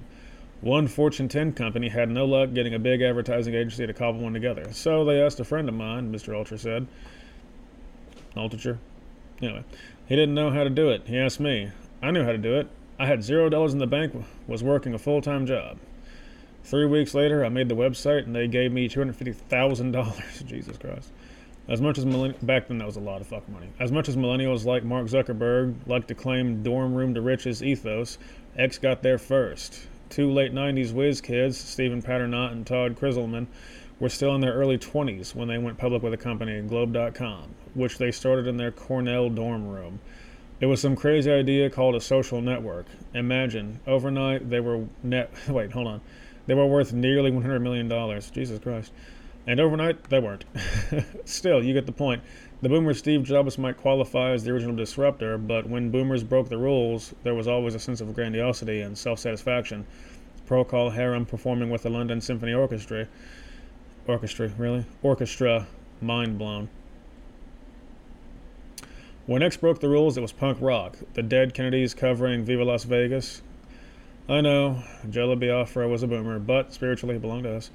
One Fortune 10 company had no luck getting a big advertising agency to cobble one together, so they asked a friend of mine, Mr. Altucher said. Altucher? Anyway, he didn't know how to do it. He asked me. I knew how to do it. I had zero dollars in the bank, was working a full time job. Three weeks later, I made the website and they gave me $250,000. Jesus Christ. As much as millenn- back then, that was a lot of fuck money. As much as millennials like Mark Zuckerberg like to claim dorm room to riches ethos, X got there first. Two late 90s whiz kids, Stephan Paternot and Todd Krizelman, were still in their early 20s when they went public with a company, Globe.com, which they started in their Cornell dorm room. It was some crazy idea called a social network. Imagine, overnight they were net. Wait, hold on. They were worth nearly $100 million. Jesus Christ. And overnight, they weren't. Still, you get the point. The boomer Steve Jobs might qualify as the original disruptor, but when boomers broke the rules, there was always a sense of grandiosity and self satisfaction. Procol Harum performing with the London Symphony Orchestra. Orchestra, really? Orchestra. Mind blown. When X broke the rules, it was punk rock. The Dead Kennedys covering Viva Las Vegas. I know, Jello Biafra was a boomer, but spiritually he belonged to us.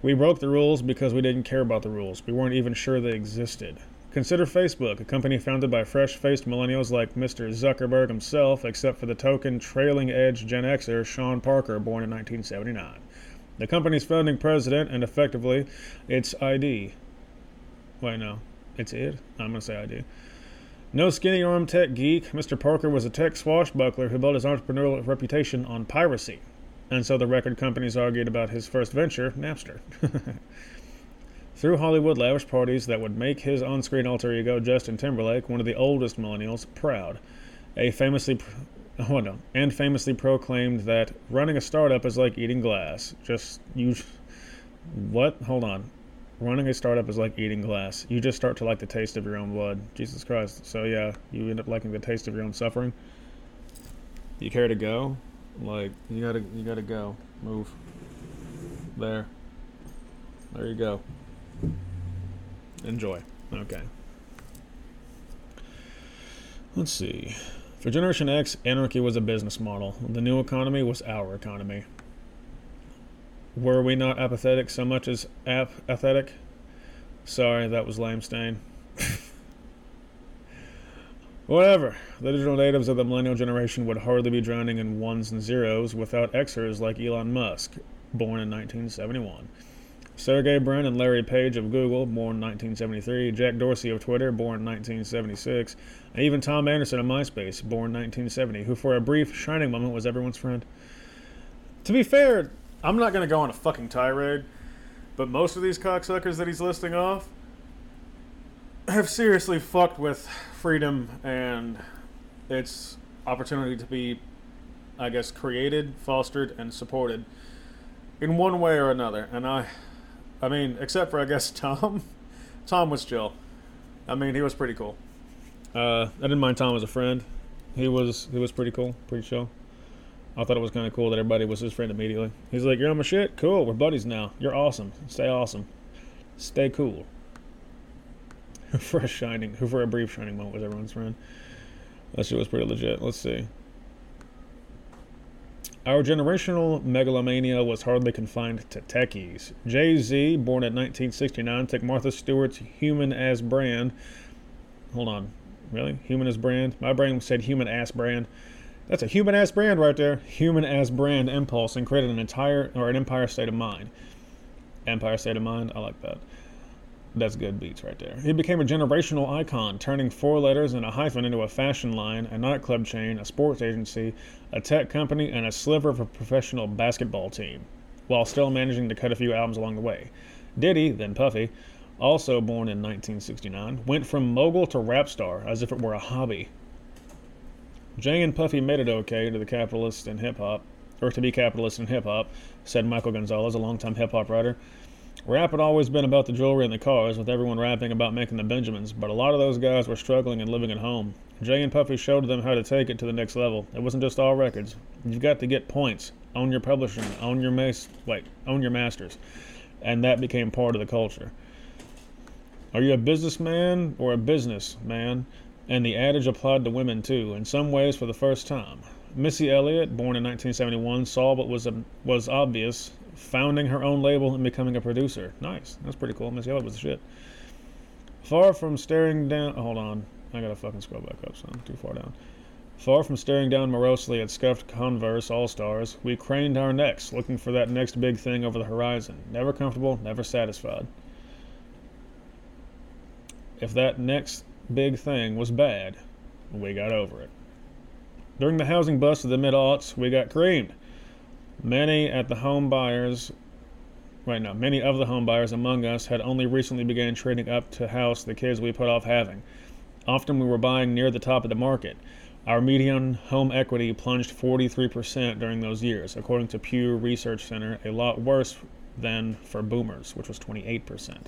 We broke the rules because we didn't care about the rules. We weren't even sure they existed. Consider Facebook, a company founded by fresh faced millennials like Mr. Zuckerberg himself, except for the token trailing edge Gen Xer Sean Parker, born in 1979. The company's founding president and effectively its ID. Wait, no. It's it? I'm going to say ID. No skinny arm tech geek, Mr. Parker was a tech swashbuckler who built his entrepreneurial reputation on piracy. And so the record companies argued about his first venture, Napster. Through Hollywood lavish parties that would make his on screen alter ego, Justin Timberlake, one of the oldest millennials, proud. A famously. Oh no, and famously proclaimed that running a startup is like eating glass. Just you. What? Hold on running a startup is like eating glass. You just start to like the taste of your own blood. Jesus Christ. So yeah, you end up liking the taste of your own suffering. You care to go? Like you gotta you gotta go. Move. There. There you go. Enjoy. Okay. Let's see. For Generation X, anarchy was a business model. The new economy was our economy. Were we not apathetic so much as apathetic? Sorry, that was lame stain. Whatever. The digital natives of the millennial generation would hardly be drowning in ones and zeros without Xers like Elon Musk, born in 1971. Sergey Brin and Larry Page of Google, born in 1973, Jack Dorsey of Twitter, born in 1976, and even Tom Anderson of MySpace, born in 1970, who for a brief shining moment was everyone's friend. To be fair, I'm not going to go on a fucking tirade, but most of these cocksuckers that he's listing off have seriously fucked with freedom and its opportunity to be, I guess, created, fostered, and supported in one way or another. And I, I mean, except for I guess Tom, Tom was chill. I mean, he was pretty cool. Uh, I didn't mind Tom as a friend. He was he was pretty cool, pretty chill. I thought it was kind of cool that everybody was his friend immediately. He's like, "You're on my shit. Cool. We're buddies now. You're awesome. Stay awesome. Stay cool." for a shining, who for a brief shining moment was everyone's friend. That shit was pretty legit. Let's see. Our generational megalomania was hardly confined to techies. Jay Z, born in 1969, took Martha Stewart's human as brand. Hold on. Really? Human as brand? My brain said human ass brand. That's a human ass brand right there. Human ass brand impulse and created an entire or an empire state of mind. Empire state of mind. I like that. That's good beats right there. He became a generational icon, turning four letters and a hyphen into a fashion line, a nightclub chain, a sports agency, a tech company, and a sliver of a professional basketball team. while still managing to cut a few albums along the way. Diddy, then Puffy, also born in 1969, went from mogul to rap star as if it were a hobby. Jay and Puffy made it okay to the capitalist in hip hop, or to be capitalist in hip hop, said Michael Gonzalez, a longtime hip hop writer. Rap had always been about the jewelry and the cars, with everyone rapping about making the Benjamins, but a lot of those guys were struggling and living at home. Jay and Puffy showed them how to take it to the next level. It wasn't just all records. You've got to get points, own your publishing, own your mas- wait, own your masters, and that became part of the culture. Are you a businessman or a businessman? And the adage applied to women too, in some ways for the first time. Missy Elliott, born in 1971, saw what was was obvious founding her own label and becoming a producer. Nice. That's pretty cool. Missy Elliott was the shit. Far from staring down. Hold on. I gotta fucking scroll back up, so I'm Too far down. Far from staring down morosely at scuffed Converse All Stars, we craned our necks, looking for that next big thing over the horizon. Never comfortable, never satisfied. If that next big thing was bad, we got over it. During the housing bust of the mid aughts, we got creamed. Many at the home buyers, right now, many of the home buyers among us had only recently began trading up to house the kids we put off having. Often we were buying near the top of the market. Our median home equity plunged 43% during those years, according to Pew Research Center, a lot worse than for boomers, which was 28%.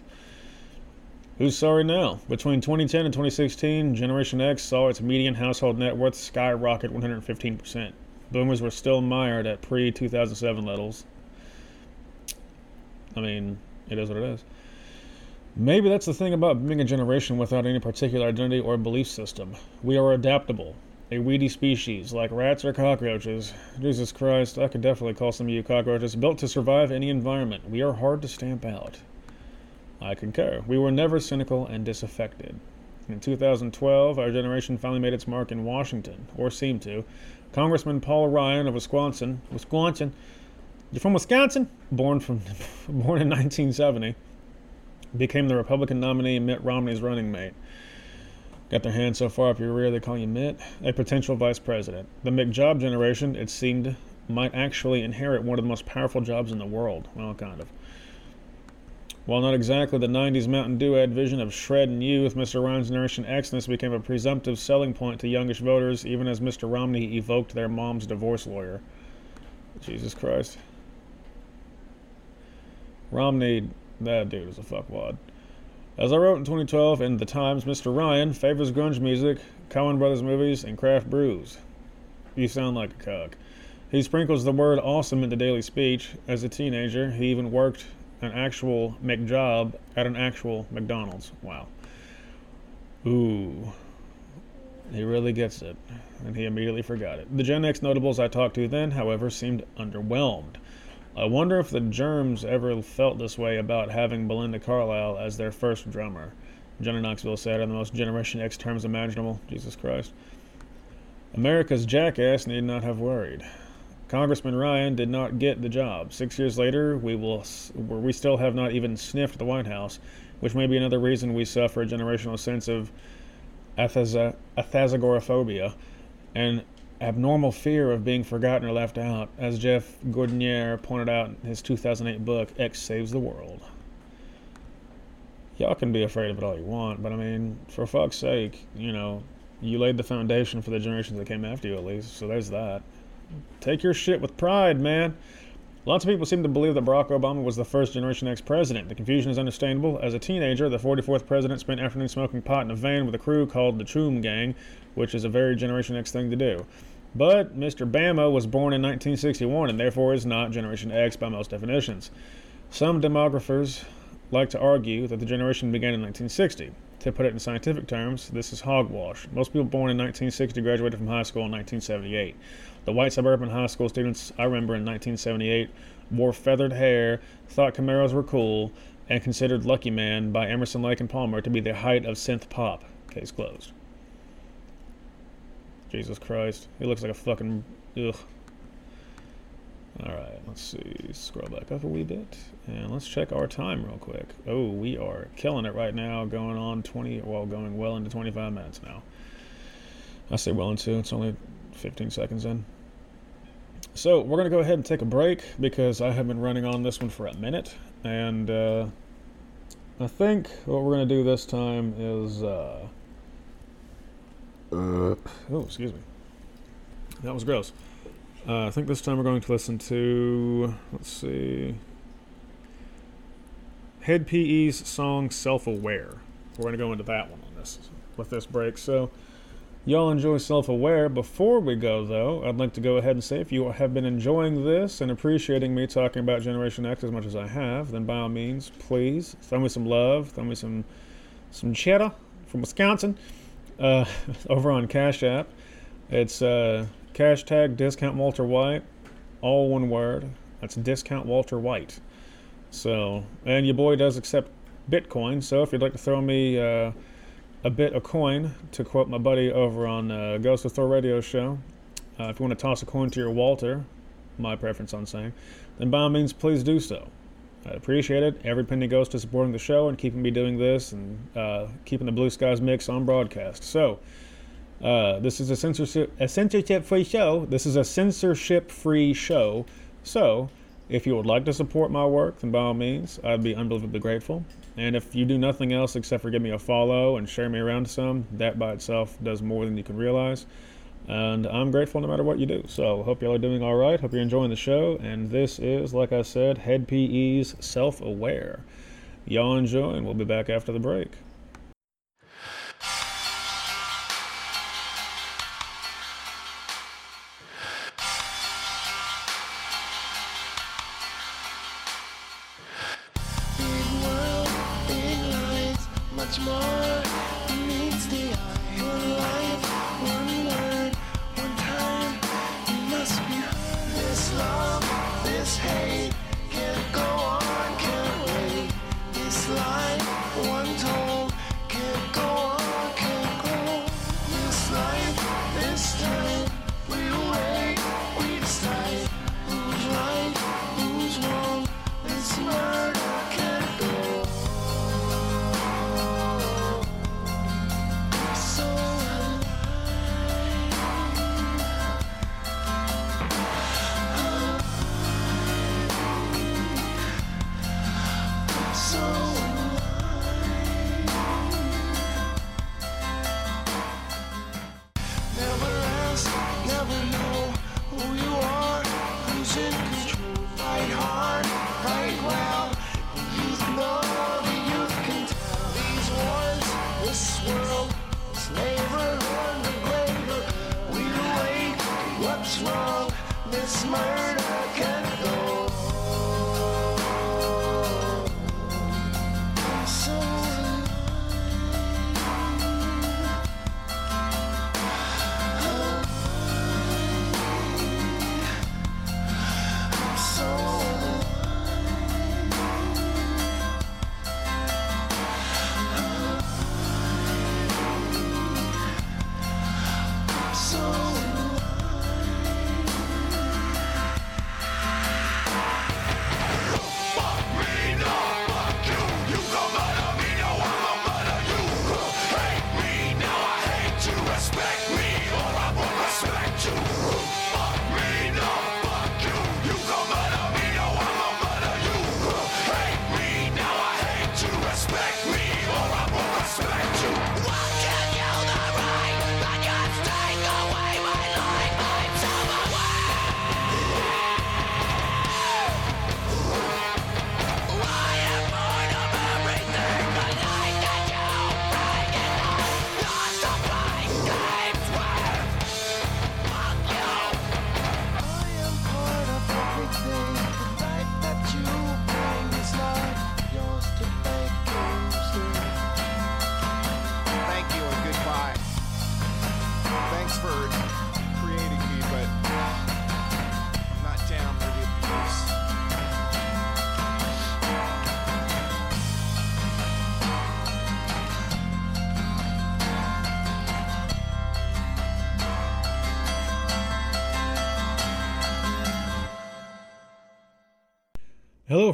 Who's sorry now? Between 2010 and 2016, Generation X saw its median household net worth skyrocket 115%. Boomers were still mired at pre 2007 levels. I mean, it is what it is. Maybe that's the thing about being a generation without any particular identity or belief system. We are adaptable, a weedy species, like rats or cockroaches. Jesus Christ, I could definitely call some of you cockroaches, built to survive any environment. We are hard to stamp out. I concur. We were never cynical and disaffected. In 2012, our generation finally made its mark in Washington, or seemed to, Congressman Paul Ryan of Wisconsin, Wisconsin, you're from Wisconsin? Born from born in 1970, became the Republican nominee and Mitt Romney's running mate. Got their hands so far up your rear they call you Mitt, a potential vice president. The McJob generation, it seemed, might actually inherit one of the most powerful jobs in the world. Well, kind of. While not exactly the 90s Mountain Dew ad vision of shred and youth, Mr. Ryan's Generation Xness became a presumptive selling point to youngish voters, even as Mr. Romney evoked their mom's divorce lawyer. Jesus Christ. Romney, that dude is a fuckwad. As I wrote in 2012 in The Times, Mr. Ryan favors grunge music, Coen Brothers movies, and craft brews. You sound like a cuck. He sprinkles the word awesome into daily speech. As a teenager, he even worked an actual McJob at an actual McDonald's. Wow. Ooh. He really gets it. And he immediately forgot it. The Gen X notables I talked to then, however, seemed underwhelmed. I wonder if the Germs ever felt this way about having Belinda Carlisle as their first drummer. Johnny Knoxville said in the most Generation X terms imaginable. Jesus Christ. America's jackass need not have worried. Congressman Ryan did not get the job. Six years later, we will we still have not even sniffed the White House, which may be another reason we suffer a generational sense of athazagoraphobia and abnormal fear of being forgotten or left out, as Jeff Gordinier pointed out in his 2008 book, X Saves the World. Y'all can be afraid of it all you want, but I mean, for fuck's sake, you know, you laid the foundation for the generations that came after you at least, so there's that. Take your shit with pride, man. Lots of people seem to believe that Barack Obama was the first Generation X president. The confusion is understandable. As a teenager, the 44th president spent afternoons smoking pot in a van with a crew called the Choom Gang, which is a very Generation X thing to do. But Mr. Bama was born in 1961 and therefore is not Generation X by most definitions. Some demographers like to argue that the generation began in 1960. To put it in scientific terms, this is hogwash. Most people born in 1960 graduated from high school in 1978. The white suburban high school students I remember in 1978 wore feathered hair, thought Camaros were cool, and considered Lucky Man by Emerson, Lake and Palmer to be the height of synth pop. Case closed. Jesus Christ. He looks like a fucking. Ugh. Alright, let's see. Scroll back up a wee bit. And let's check our time real quick. Oh, we are killing it right now, going on 20, well, going well into 25 minutes now. I say well into, it's only 15 seconds in. so we're gonna go ahead and take a break because I have been running on this one for a minute, and uh, I think what we're gonna do this time is. Uh, oh, excuse me. That was gross. Uh, I think this time we're going to listen to. Let's see. Hed PE's song "Self Aware." We're going to go into that one on this with this break. So, y'all enjoy "Self Aware." Before we go, though, I'd like to go ahead and say if you have been enjoying this and appreciating me talking about Generation X as much as I have, then by all means, please throw me some love, throw me some some cheddar from Wisconsin uh, over on Cash App. It's uh, hashtag discount Walter White, all one word. That's discount Walter White. So, and your boy does accept Bitcoin. So if you'd like to throw me uh, a bit of coin, to quote my buddy over on uh, Ghost of Thor Radio show, uh, if you want to toss a coin to your Walter, my preference on saying, then by all means, please do so. I appreciate it. Every penny goes to supporting the show and keeping me doing this and uh, keeping the Blue Skies mix on broadcast. So, uh, this is a censorship a censorship free show. This is a censorship free show. So, if you would like to support my work, then by all means, I'd be unbelievably grateful. And if you do nothing else except for give me a follow and share me around some, that by itself does more than you can realize. And I'm grateful no matter what you do. So, hope y'all are doing all right. Hope you're enjoying the show. And this is, like I said, Hed PE's Self Aware. Y'all enjoy, and we'll be back after the break.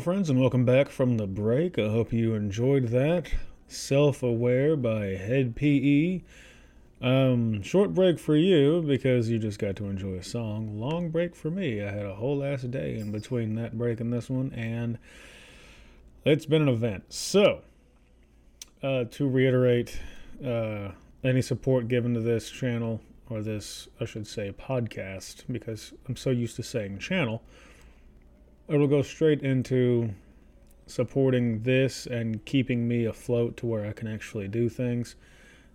Friends, and welcome back from the break. I hope you enjoyed that. Self Aware by Hed PE. Um, short break for you because you just got to enjoy a song. Long break for me. I had a whole last day in between that break and this one, and it's been an event. So, uh, to reiterate, uh, any support given to this channel or this, I should say, podcast, because I'm so used to saying channel, it'll go straight into supporting this and keeping me afloat to where I can actually do things.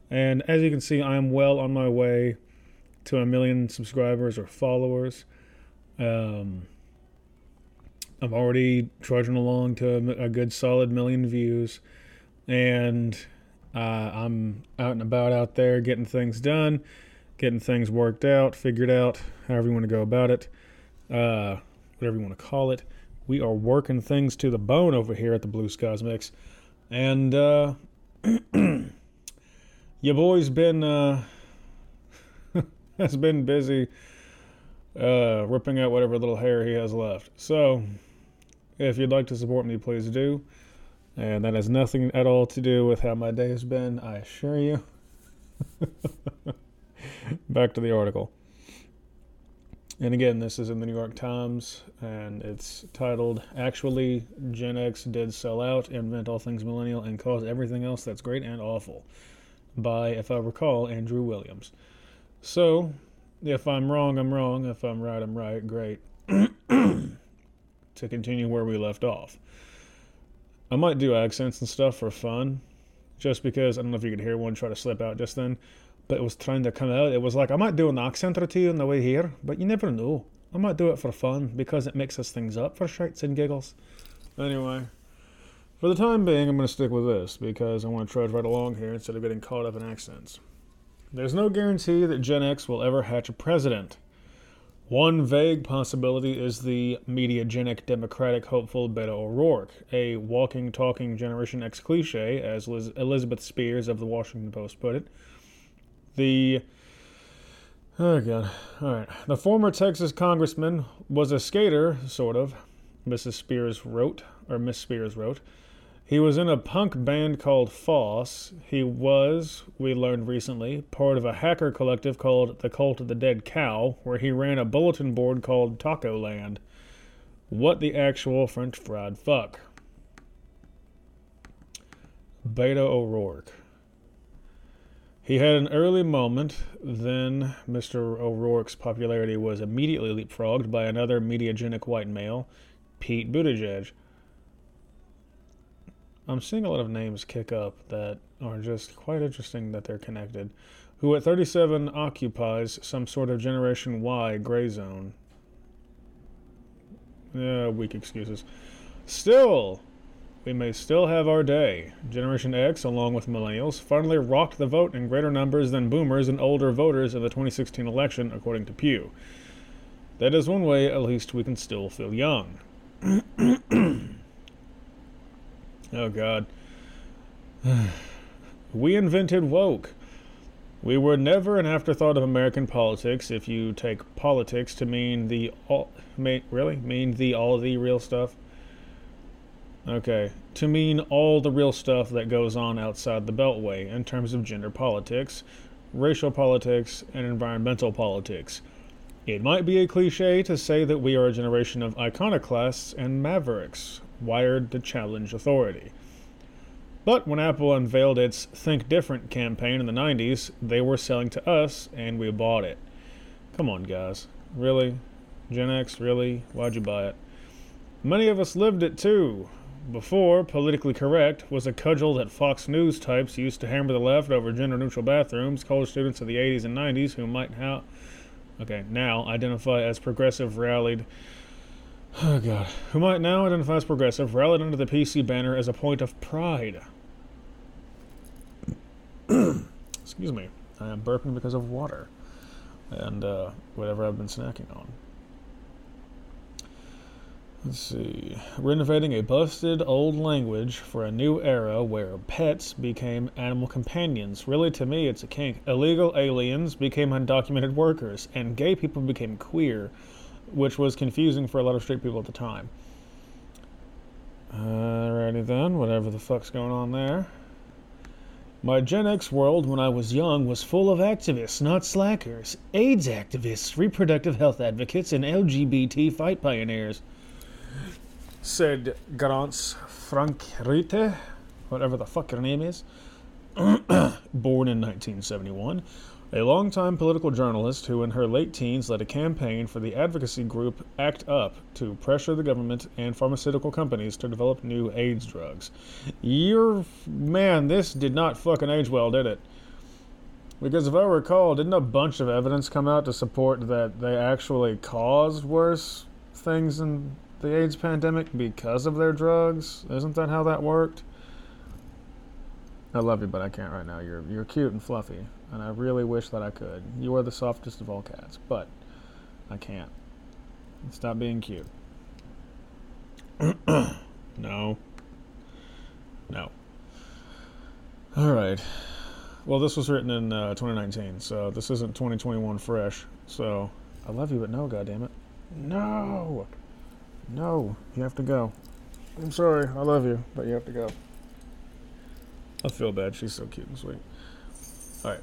And as you can see, I'm well on my way to a million subscribers or followers. Um, I'm already trudging along to a, a good solid million views. And uh, I'm out and about out there getting things done, getting things worked out, figured out, however you want to go about it, uh, whatever you want to call it. We are working things to the bone over here at the Blue Skies Mix. And, uh, your boy's been uh has been busy uh ripping out whatever little hair he has left. So if you'd like to support me, please do. And that has nothing at all to do with how my day has been, I assure you. Back to the article. And again, this is in the New York Times, and it's titled Actually, Gen X Did Sell Out, Invent All Things Millennial, and Cause Everything Else That's Great and Awful by, if I recall, Andrew Williams. So, if I'm wrong, I'm wrong. If I'm right, I'm right. Great. to continue where we left off. I might do accents and stuff for fun, just because I don't know if you could hear one try to slip out just then, but it was trying to come out. It was like, I might do an accent or two on the way here, but you never know. I might do it for fun because it mixes things up for shits and giggles. Anyway, for the time being, I'm going to stick with this because I want to trudge right along here instead of getting caught up in accents. There's no guarantee that Gen X will ever hatch a president. One vague possibility is the mediagenic Democratic hopeful Beto O'Rourke, a walking, talking Generation X cliche, as Liz- Elizabeth Spiers of the Washington Post put it. The oh god, all right. The former Texas congressman was a skater, sort of. Mrs. Spiers wrote, or Miss Spiers wrote. He was in a punk band called Foss. He was, we learned recently, part of a hacker collective called the Cult of the Dead Cow, where he ran a bulletin board called Taco Land. What the actual French fried fuck? Beto O'Rourke. He had an early moment, then Mr. O'Rourke's popularity was immediately leapfrogged by another mediagenic white male, Pete Buttigieg. I'm seeing a lot of names kick up that are just quite interesting that they're connected. Who at 37 occupies some sort of Generation Y gray zone. Yeah, weak excuses. Still, we may still have our day. Generation X, along with millennials, finally rocked the vote in greater numbers than boomers and older voters in the 2016 election, according to Pew. That is one way, at least, we can still feel young. Oh, God. we invented woke. We were never an afterthought of American politics. If you take politics to mean the all, may, really mean the all the real stuff. Okay, to mean all the real stuff that goes on outside the Beltway in terms of gender politics, racial politics, and environmental politics. It might be a cliche to say that we are a generation of iconoclasts and mavericks, wired to challenge authority. But when Apple unveiled its Think Different campaign in the 90s, they were selling to us and we bought it. Come on, guys. Really? Gen X, really? Why'd you buy it? Many of us lived it too. Before, politically correct was a cudgel that Fox News types used to hammer the left over gender neutral bathrooms, college students of the 80s and 90s who might now, okay, now identify as progressive rallied Oh god. Who might now identify as progressive, rallied under the PC banner as a point of pride. Excuse me. I am burping because of water. And uh, whatever I've been snacking on. Let's see. Renovating a busted old language for a new era where pets became animal companions. Really, to me, it's a kink. Illegal aliens became undocumented workers, and gay people became queer which was confusing for a lot of straight people at the time. Alrighty then, whatever the fuck's going on there. My Gen X world when I was young was full of activists, not slackers. AIDS activists, reproductive health advocates, and LGBT fight pioneers. Said Grants Frank Rite, whatever the fuck her name is. Born in 1971, a longtime political journalist who, in her late teens, led a campaign for the advocacy group ACT UP to pressure the government and pharmaceutical companies to develop new AIDS drugs. You're. Man, this did not fucking age well, did it? Because if I recall, didn't a bunch of evidence come out to support that they actually caused worse things in the AIDS pandemic because of their drugs? Isn't that how that worked? I love you, but I can't right now. You're you're cute and fluffy, and I really wish that I could. You are the softest of all cats, but I can't. Stop being cute. no. No. All right. Well, this was written in uh, 2019, so this isn't 2021 fresh. So I love you, but no, goddammit. No. No. You have to go. I'm sorry. I love you, but you have to go. I feel bad. She's so cute and sweet. All right.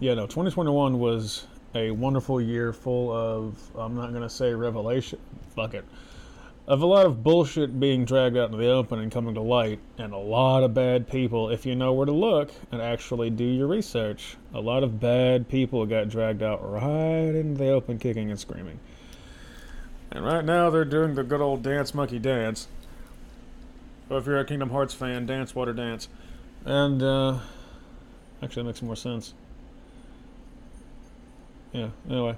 Yeah, no, 2021 was a wonderful year full of, I'm not going to say revelation, fuck it, of a lot of bullshit being dragged out into the open and coming to light, and a lot of bad people, if you know where to look and actually do your research, a lot of bad people got dragged out right into the open, kicking and screaming. And right now they're doing the good old dance monkey dance. Or if you're a Kingdom Hearts fan, dance, water, dance. And, uh, actually, that makes more sense. Yeah, anyway.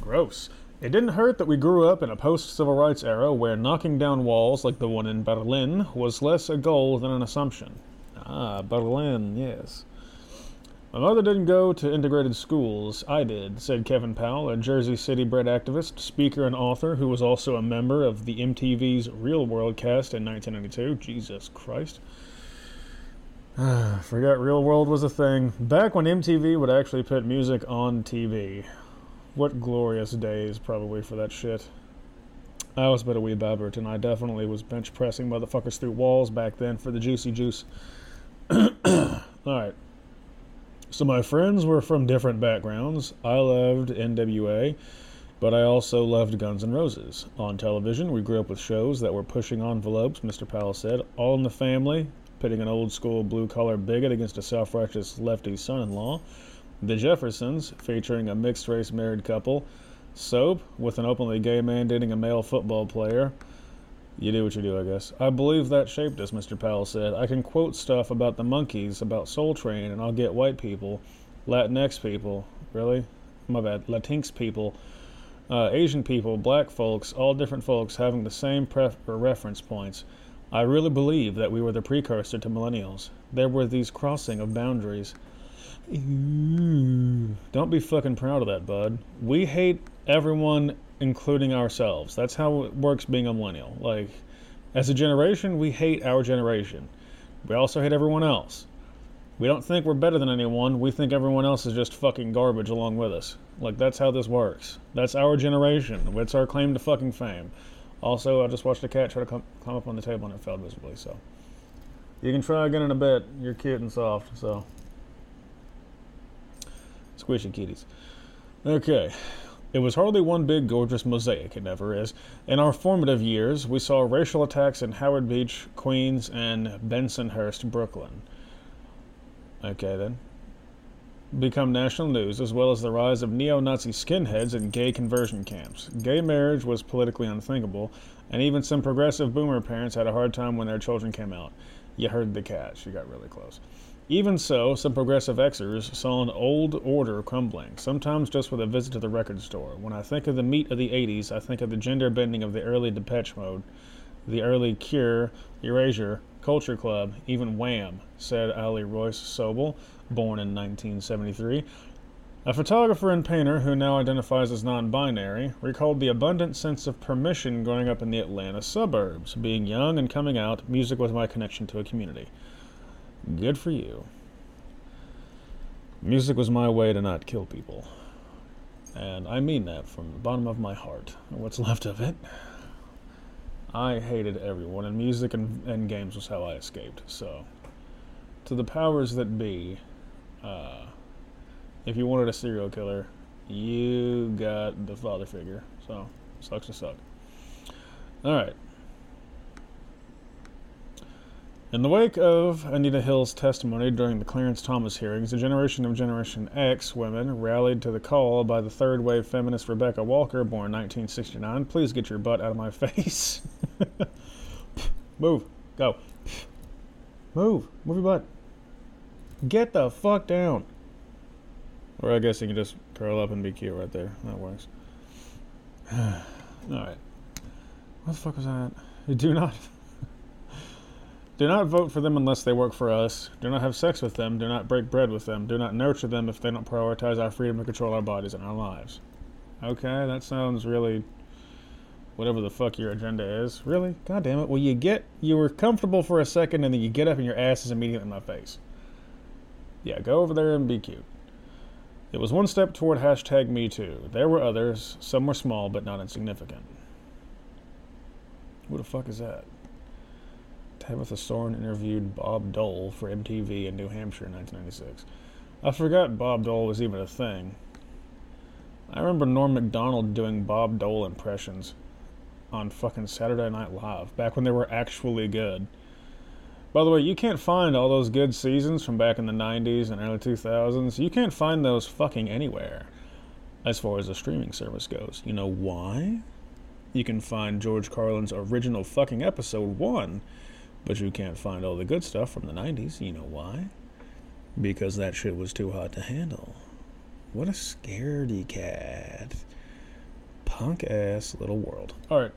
Gross. It didn't hurt that we grew up in a post civil rights era where knocking down walls like the one in Berlin was less a goal than an assumption. Ah, Berlin, yes. My mother didn't go to integrated schools. I did, said Kevin Powell, a Jersey City bred activist, speaker, and author who was also a member of the MTV's Real World cast in 1992. Jesus Christ. Forgot Real World was a thing. Back when MTV would actually put music on TV. What glorious days, probably, for that shit. I was a wee babbert, and I definitely was bench pressing motherfuckers through walls back then for the juicy juice. Alright. So my friends were from different backgrounds. I loved NWA, but I also loved Guns N' Roses. On television, we grew up with shows that were pushing envelopes, Mr. Powell said, all in the family, pitting an old school blue collar bigot against a self righteous lefty son in law. The Jeffersons, featuring a mixed race married couple. Soap, with an openly gay man dating a male football player. You do what you do, I guess. I believe that shaped us, Mr. Powell said. I can quote stuff about the Monkees, about Soul Train, and I'll get white people, Latinx people, really? My bad, Latinx people, uh, Asian people, black folks, all different folks having the same pref- reference points. I really believe that we were the precursor to millennials. There were these crossing of boundaries. Ooh. Don't be fucking proud of that, bud. We hate everyone, including ourselves. That's how it works being a millennial. Like, as a generation, we hate our generation. We also hate everyone else. We don't think we're better than anyone. We think everyone else is just fucking garbage along with us. Like, that's how this works. That's our generation. It's our claim to fucking fame. Also, I just watched a cat try to come, climb up on the table and it fell miserably, so. You can try again in a bit. You're cute and soft, so. Squishy kitties. Okay. It was hardly one big gorgeous mosaic, it never is. In our formative years, we saw racial attacks in Howard Beach, Queens, and Bensonhurst, Brooklyn. Okay, then. Become national news, as well as the rise of neo Nazi skinheads and gay conversion camps. Gay marriage was politically unthinkable, and even some progressive boomer parents had a hard time when their children came out. You heard the cat, she got really close. Even so, some progressive Xers saw an old order crumbling, sometimes just with a visit to the record store. When I think of the meat of the 80s, I think of the gender bending of the early Depeche Mode, the early Cure, Erasure, Culture Club, even Wham, said Ali Royce Sobel, born in 1973. A photographer and painter who now identifies as non binary recalled the abundant sense of permission growing up in the Atlanta suburbs. Being young and coming out, music was my connection to a community. Good for you. Music was my way to not kill people. And I mean that from the bottom of my heart, what's left of it. I hated everyone, and music and, and games was how I escaped. So, to the powers that be, uh, if you wanted a serial killer, you got the father figure. So, sucks to suck. All right. In the wake of Anita Hill's testimony during the Clarence Thomas hearings, a generation of Generation X women rallied to the call by the third wave feminist Rebecca Walker, born 1969. Please get your butt out of my face. Move. Go. Move. Move your butt. Get the fuck down. Or I guess you can just curl up and be cute right there. That works. Alright. What the fuck was that? You do not. Do not vote for them unless they work for us. Do not have sex with them. Do not break bread with them. Do not nurture them if they don't prioritize our freedom to control our bodies and our lives. Okay, that sounds really. Whatever the fuck your agenda is. Really? God damn it. Well, you get. You were comfortable for a second and then you get up and your ass is immediately in my face. Yeah, go over there and be cute. It was one step toward hashtag Me Too. There were others. Some were small but not insignificant. Who the fuck is that? Tabitha Soren interviewed Bob Dole for MTV in New Hampshire in 1996. I forgot Bob Dole was even a thing. I remember Norm Macdonald doing Bob Dole impressions on fucking Saturday Night Live back when they were actually good. By the way, you can't find all those good seasons from back in the 90s and early 2000s. You can't find those fucking anywhere as far as the streaming service goes. You know why? You can find George Carlin's original fucking episode 1 but you can't find all the good stuff from the 90s. You know why? Because that shit was too hot to handle. What a scaredy cat. Punk ass little world. Alright.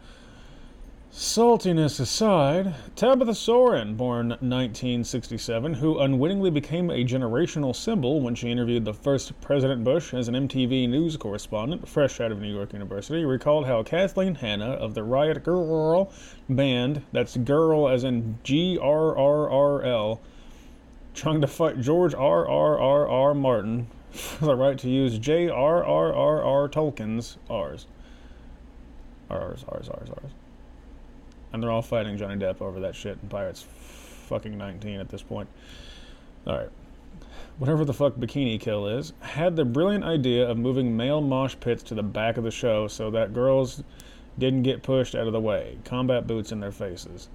Saltiness aside, Tabitha Soren, born 1967, who unwittingly became a generational symbol when she interviewed the first President Bush as an MTV news correspondent, fresh out of New York University, recalled how Kathleen Hanna of the Riot Girl band, that's girl as in G R R R L, trying to fight George R R R R Martin for the right to use J R R R R Tolkien's R's. R's, R's, R's, R's and they're all fighting Johnny Depp over that shit in Pirates fucking 19 at this point. Alright. Whatever the fuck Bikini Kill is, had the brilliant idea of moving male mosh pits to the back of the show so that girls didn't get pushed out of the way, combat boots in their faces.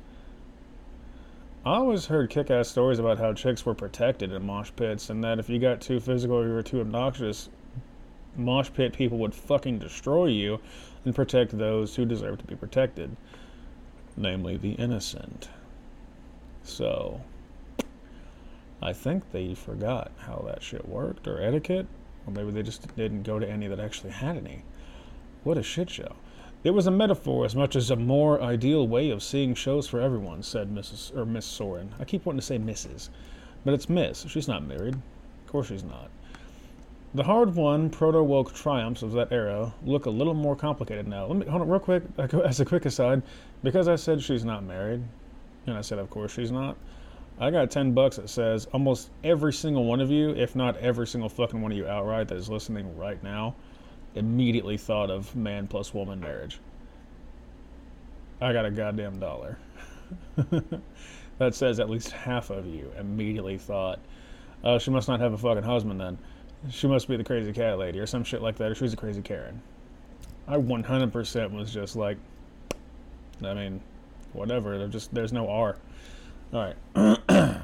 I always heard kick ass stories about how chicks were protected in mosh pits and that if you got too physical or you were too obnoxious, mosh pit people would fucking destroy you and protect those who deserve to be protected namely the innocent. So, I think they forgot how that shit worked, or etiquette, or maybe they just didn't go to any that actually had any. What a shit show. It was a metaphor as much as a more ideal way of seeing shows for everyone, said Mrs. or Miss Soren. I keep wanting to say Mrs., but it's Miss. She's not married. Of course she's not. The hard won proto woke triumphs of that era look a little more complicated now. Let me hold on real quick as a quick aside. Because I said she's not married, and I said of course she's not. I got ten bucks that says almost every single one of you, if not every single fucking one of you outright that is listening right now, immediately thought of man plus woman marriage. I got a goddamn dollar. that says at least half of you immediately thought, uh, she must not have a fucking husband then she must be the crazy cat lady or some shit like that, or she's a crazy Karen. I 100% was just like, I mean, whatever. There just there's no R. All right.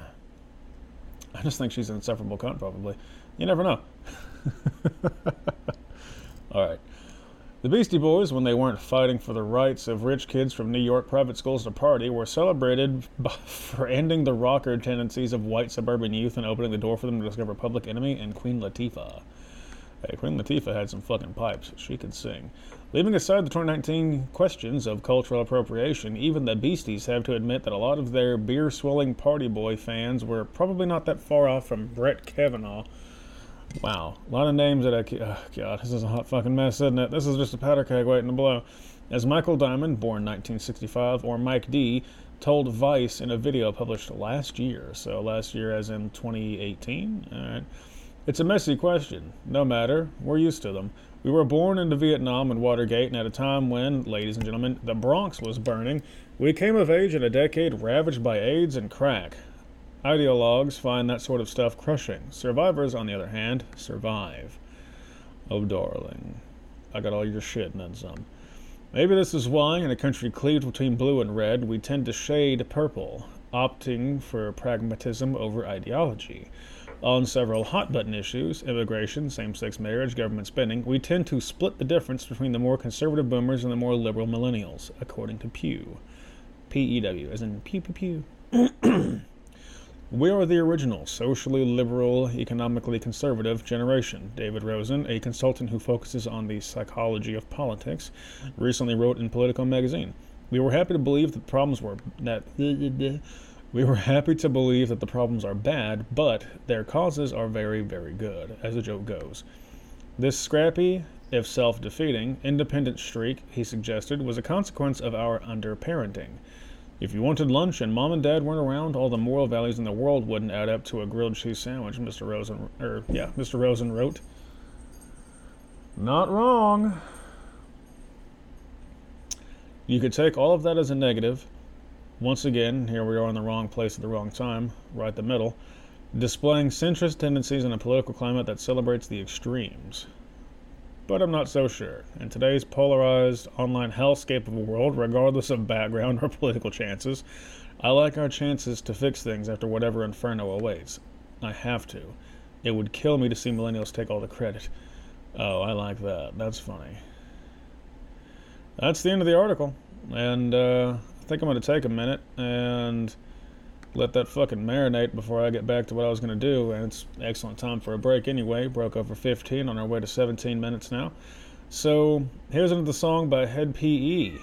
I just think she's an insufferable cunt, probably. You never know. All right. The Beastie Boys, when they weren't fighting for the rights of rich kids from New York private schools to party, were celebrated for ending the rocker tendencies of white suburban youth and opening the door for them to discover Public Enemy and Queen Latifah. Hey, Queen Latifah had some fucking pipes. She could sing. Leaving aside the 2019 questions of cultural appropriation, even the Beasties have to admit that a lot of their beer swilling party boy fans were probably not that far off from Brett Kavanaugh Wow, a lot of names that I. Oh God, this is a hot fucking mess, isn't it? This is just a powder keg waiting to blow. As Michael Diamond, born 1965, or Mike D, told Vice in a video published last year, so last year as in 2018. All right. It's a messy question. No matter, we're used to them. We were born into Vietnam and Watergate, and at a time when, ladies and gentlemen, the Bronx was burning, We came of age in a decade ravaged by AIDS and crack. Ideologues find that sort of stuff crushing. Survivors, on the other hand, survive. Oh, darling. I got all your shit and then some. Maybe this is why, in a country cleaved between blue and red, we tend to shade purple, opting for pragmatism over ideology. On several hot button issues immigration, same sex marriage, government spending we tend to split the difference between the more conservative boomers and the more liberal millennials, according to Pew. PEW, as in pew pew pew. We are the original, socially liberal, economically conservative generation. David Rosen, a consultant who focuses on the psychology of politics, recently wrote in Politico magazine. We were happy to believe that the problems were that we were happy to believe that the problems are bad, but their causes are very, very good, as the joke goes. This scrappy, if self-defeating, independent streak, he suggested, was a consequence of our underparenting. If you wanted lunch and mom and dad weren't around, all the moral values in the world wouldn't add up to a grilled cheese sandwich, Mr. Rosen, or yeah, Mr. Rosen wrote. Not wrong. You could take all of that as a negative. Once again, here we are in the wrong place at the wrong time, right the middle, displaying centrist tendencies in a political climate that celebrates the extremes but I'm not so sure. In today's polarized online hellscape of a world, regardless of background or political chances, I like our chances to fix things after whatever inferno awaits. I have to. It would kill me to see millennials take all the credit. Oh, I like that. That's funny. That's the end of the article. And uh, I think I'm going to take a minute and let that fucking marinate before I get back to what I was going to do. And it's excellent time for a break anyway. Broke over 15 on our way to 17 minutes now. So here's another song by Hed PE.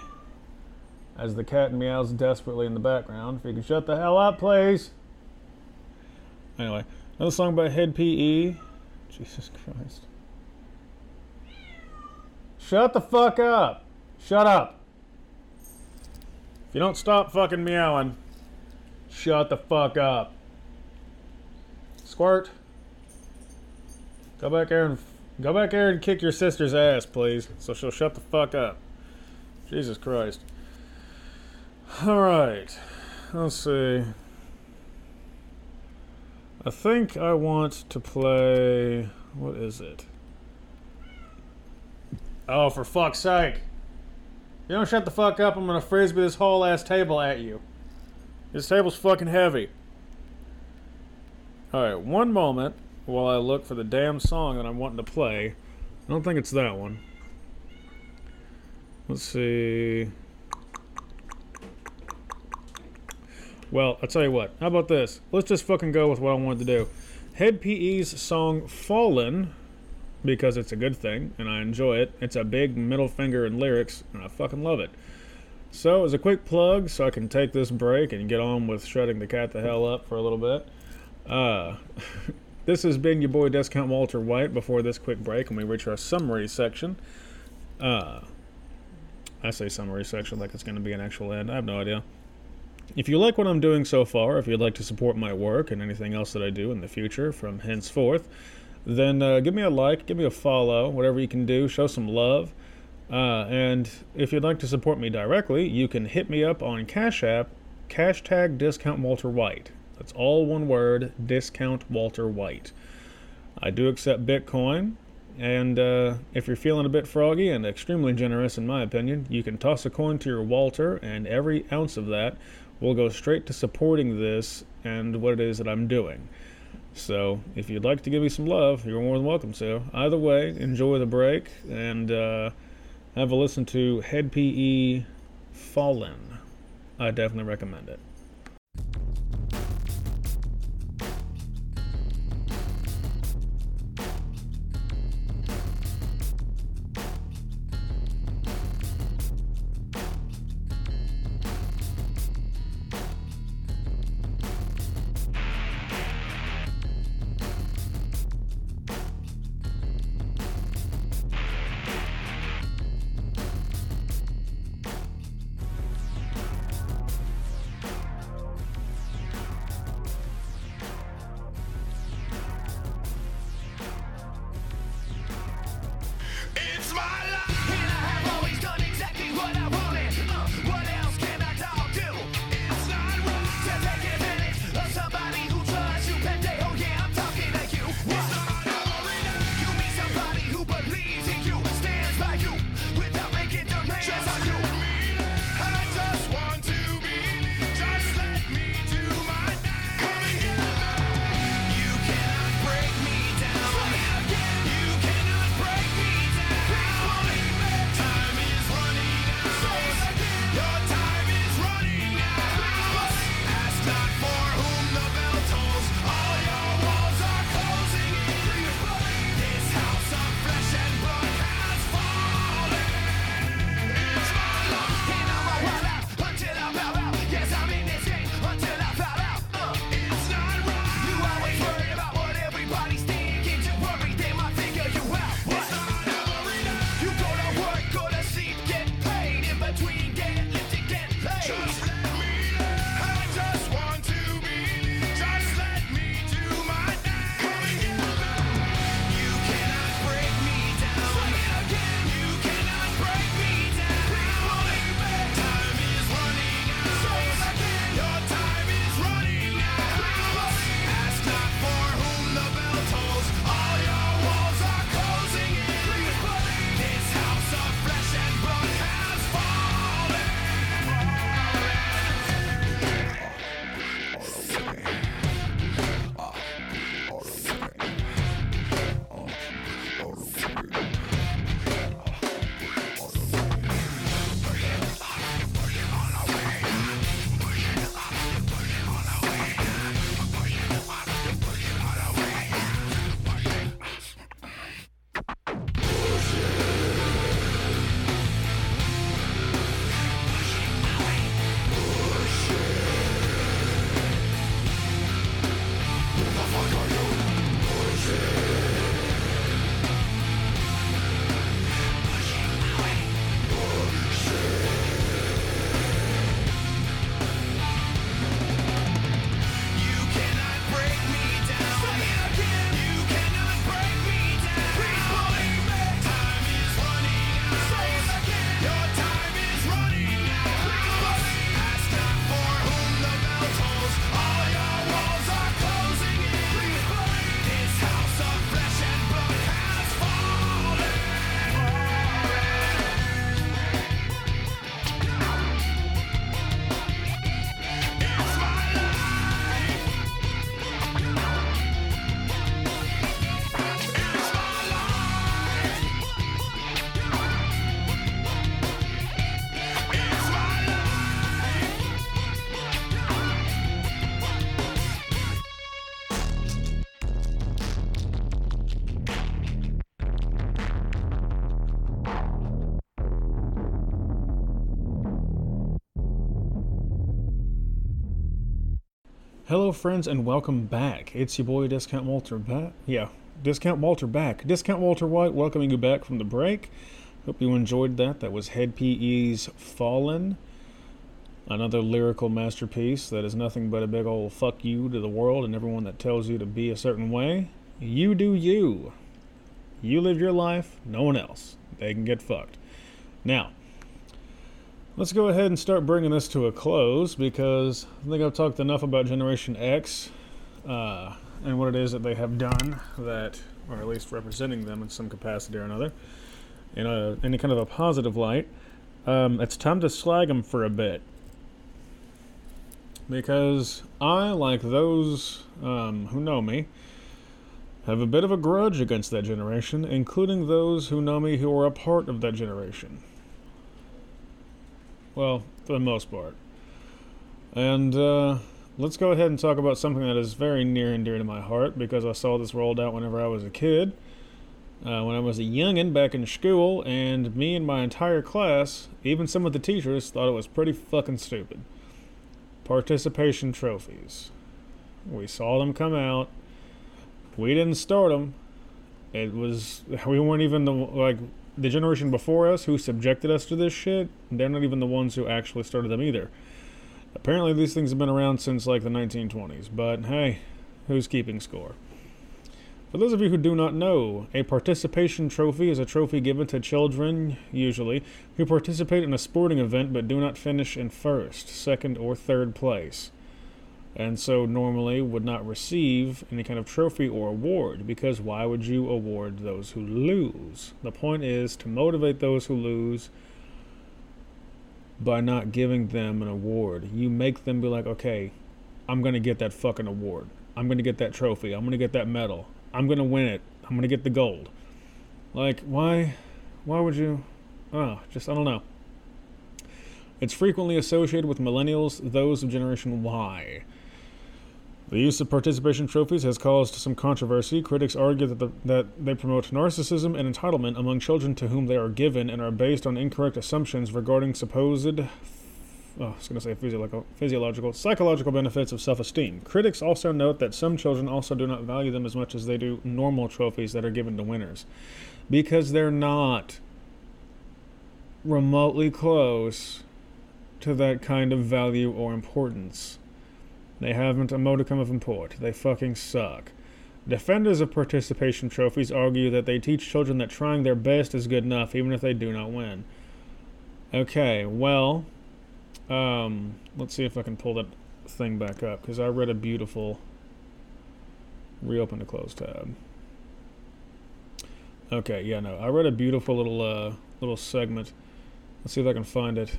As the cat meows desperately in the background. If you can shut the hell up, please. Anyway, another song by Hed PE. Jesus Christ. Shut the fuck up. Shut up. If you don't stop fucking meowing, Shut the fuck up. Squirt. Go back there and go back there and kick your sister's ass, please, so she'll shut the fuck up. Jesus Christ. All right. Let's see. I think I want to play. What is it? Oh, for fuck's sake. You don't shut the fuck up, I'm gonna frisbee this whole ass table at you. This table's fucking heavy. Alright, one moment while I look for the damn song that I'm wanting to play. I don't think it's that one. Let's see. Well, I'll tell you what. How about this? Let's just fucking go with what I wanted to do. Hed PE's song Fallen, because it's a good thing and I enjoy it. It's a big middle finger in lyrics, and I fucking love it. So, as a quick plug, so I can take this break and get on with shutting the cat the hell up for a little bit. Uh, this has been your boy Discount Walter White before this quick break, and we reach our summary section. Uh, I say summary section like it's going to be an actual end. I have no idea. If you like what I'm doing so far, if you'd like to support my work and anything else that I do in the future from henceforth, then uh, give me a like, give me a follow, whatever you can do, show some love. Uh, and if you'd like to support me directly, you can hit me up on Cash App, hashtag discount Walter White. That's all one word, discount Walter White. I do accept Bitcoin, and uh, if you're feeling a bit froggy and extremely generous, in my opinion, you can toss a coin to your Walter, and every ounce of that will go straight to supporting this and what it is that I'm doing. So, if you'd like to give me some love, you're more than welcome to. Either way, enjoy the break, and uh, have a listen to Hed PE Fallen. I definitely recommend it. Friends, and welcome back. It's your boy Discount Walter back. Yeah, Discount Walter back. Discount Walter White welcoming you back from the break. Hope you enjoyed that. That was Hed PE's Fallen. Another lyrical masterpiece that is nothing but a big old fuck you to the world and everyone that tells you to be a certain way. You do you. You live your life, no one else. They can get fucked. Now, let's go ahead and start bringing this to a close because I think I've talked enough about Generation X uh, and what it is that they have done that, or at least representing them in some capacity or another, in a, any kind of a positive light. Um, it's time to slag them for a bit because I, like those um, who know me, have a bit of a grudge against that generation, including those who know me who are a part of that generation. Well, for the most part. And uh, let's go ahead and talk about something that is very near and dear to my heart because I saw this rolled out whenever I was a kid. Uh, when I was a youngin' back in school, and me and my entire class, even some of the teachers, thought it was pretty fucking stupid. Participation trophies. We saw them come out. We didn't start them. It was we weren't even the like the generation before us who subjected us to this shit. They're not even the ones who actually started them either. Apparently, these things have been around since like the 1920s. But hey, who's keeping score? For those of you who do not know, a participation trophy is a trophy given to children, usually, who participate in a sporting event but do not finish in first, second, or third place. And so normally would not receive any kind of trophy or award, because why would you award those who lose? The point is to motivate those who lose by not giving them an award. You make them be like, okay, I'm going to get that fucking award. I'm going to get that trophy. I'm going to get that medal. I'm gonna win it. I'm gonna get the gold. Like, why? Why would you? Oh, just I don't know. It's frequently associated with millennials, those of Generation Y. The use of participation trophies has caused some controversy. Critics argue that, the, that they promote narcissism and entitlement among children to whom they are given and are based on incorrect assumptions regarding supposed oh, I was going to say physiological, physiological, psychological benefits of self esteem. Critics also note that some children also do not value them as much as they do normal trophies that are given to winners because they're not remotely close to that kind of value or importance. They haven't a modicum of import. They fucking suck. Defenders of participation trophies argue that they teach children that trying their best is good enough even if they do not win. Okay, well, um, let's see if I can pull that thing back up because I read a beautiful. Reopen the close tab. Okay, yeah, no, I read a beautiful little uh, little segment. Let's see if I can find it.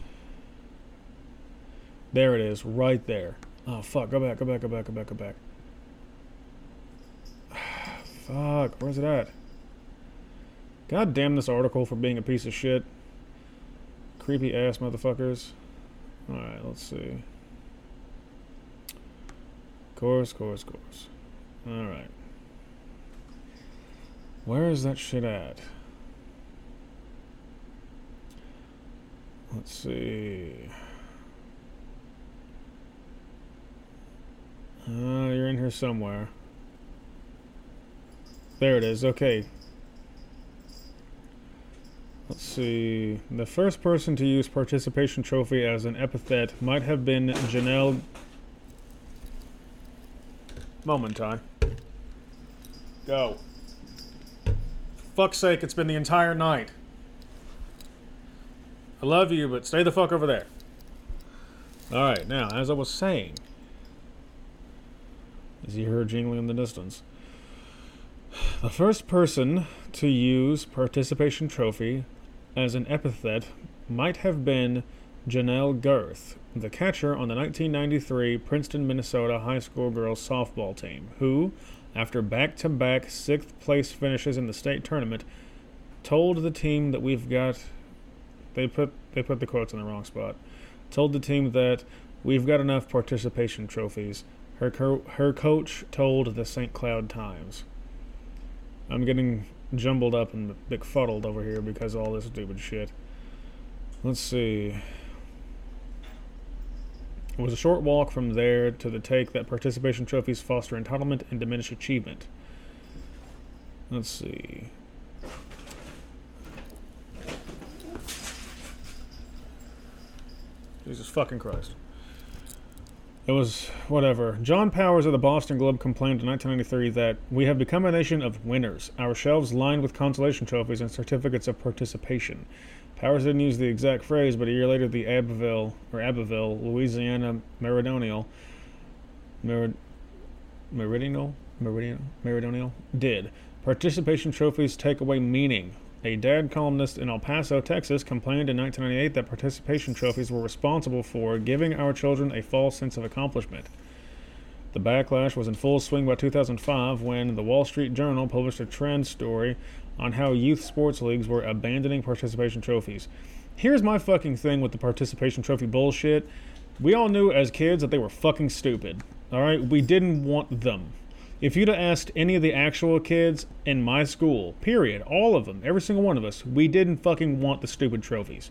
There it is, right there. Oh fuck! Go back, go back, go back, go back, go back. fuck, where's it at? God damn this article for being a piece of shit. Creepy ass motherfuckers. Alright, let's see. Course, course, course. Alright. Where is that shit at? Let's see. Uh, you're in here somewhere. There it is. Okay. Let's see. The first person to use participation trophy as an epithet might have been Janelle. Moment time. Go. fuck's sake, it's been the entire night. I love you, but stay the fuck over there. Alright, now, as I was saying, as you hear jingling in the distance, the first person to use participation trophy as an epithet might have been Janelle Girth, the catcher on the 1993 Princeton, Minnesota high school girls softball team, who, after back to back sixth place finishes in the state tournament, told the team that we've got. They put they put the quotes in the wrong spot. Told the team that we've got enough participation trophies. Her co- her coach told the St. Cloud Times. I'm getting jumbled up and befuddled over here because all this stupid shit. Let's see. It was a short walk from there to the take that participation trophies foster entitlement and diminish achievement. Let's see. Jesus fucking Christ. It was whatever. John Powers of the Boston Globe complained in 1993 that we have become a nation of winners, our shelves lined with consolation trophies and certificates of participation. Powers didn't use the exact phrase, but a year later, the Abbeville or Abbeville, Louisiana Meridional, Merid, Meridional, Meridian, Meridional did. Participation trophies take away meaning. A dad columnist in El Paso, Texas, complained in 1998 that participation trophies were responsible for giving our children a false sense of accomplishment. The backlash was in full swing by 2005 when the Wall Street Journal published a trend story on how youth sports leagues were abandoning participation trophies. Here's my fucking thing with the participation trophy bullshit. We all knew as kids that they were fucking stupid. Alright? We didn't want them. If you'd have asked any of the actual kids in my school, period, all of them, every single one of us, we didn't fucking want the stupid trophies.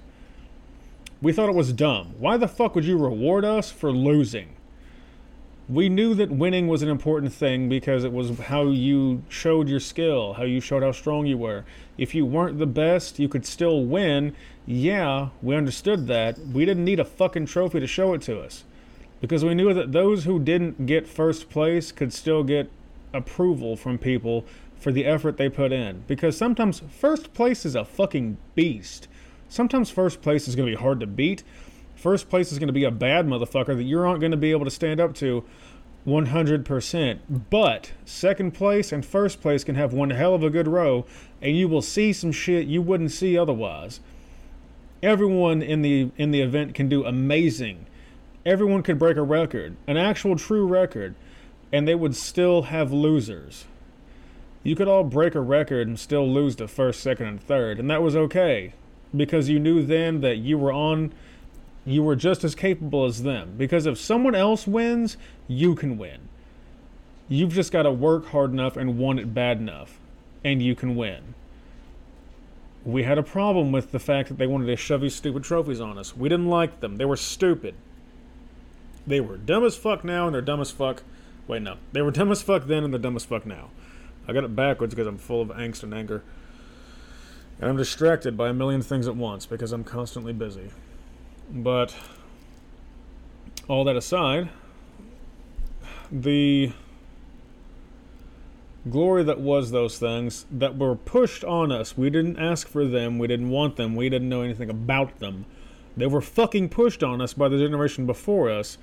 We thought it was dumb. Why the fuck would you reward us for losing? We knew that winning was an important thing because it was how you showed your skill, how you showed how strong you were. If you weren't the best, you could still win. Yeah, we understood that. We didn't need a fucking trophy to show it to us because we knew that those who didn't get first place could still get approval from people for the effort they put in. Because sometimes first place is a fucking beast. Sometimes first place is going to be hard to beat. First place is going to be a bad motherfucker that you aren't going to be able to stand up to 100%. But second place and first place can have one hell of a good row, and you will see some shit you wouldn't see otherwise. Everyone in the in the event can do amazing everyone could break a record, an actual true record, and they would still have losers. You could all break a record and still lose to first, second, and third, and that was okay because you knew then that you were on, you were just as capable as them. Because if someone else wins, you can win. You've just got to work hard enough and want it bad enough, and you can win. We had a problem with the fact that they wanted to shove these stupid trophies on us. We didn't like them. They were stupid. They were dumb as fuck now, and they're dumb as fuck. Wait, no. They were dumb as fuck then, and they're dumb as fuck now. I got it backwards because I'm full of angst and anger. And I'm distracted by a million things at once because I'm constantly busy. But, all that aside, the glory that was those things that were pushed on us, we didn't ask for them, we didn't want them, we didn't know anything about them. They were fucking pushed on us by the generation before us,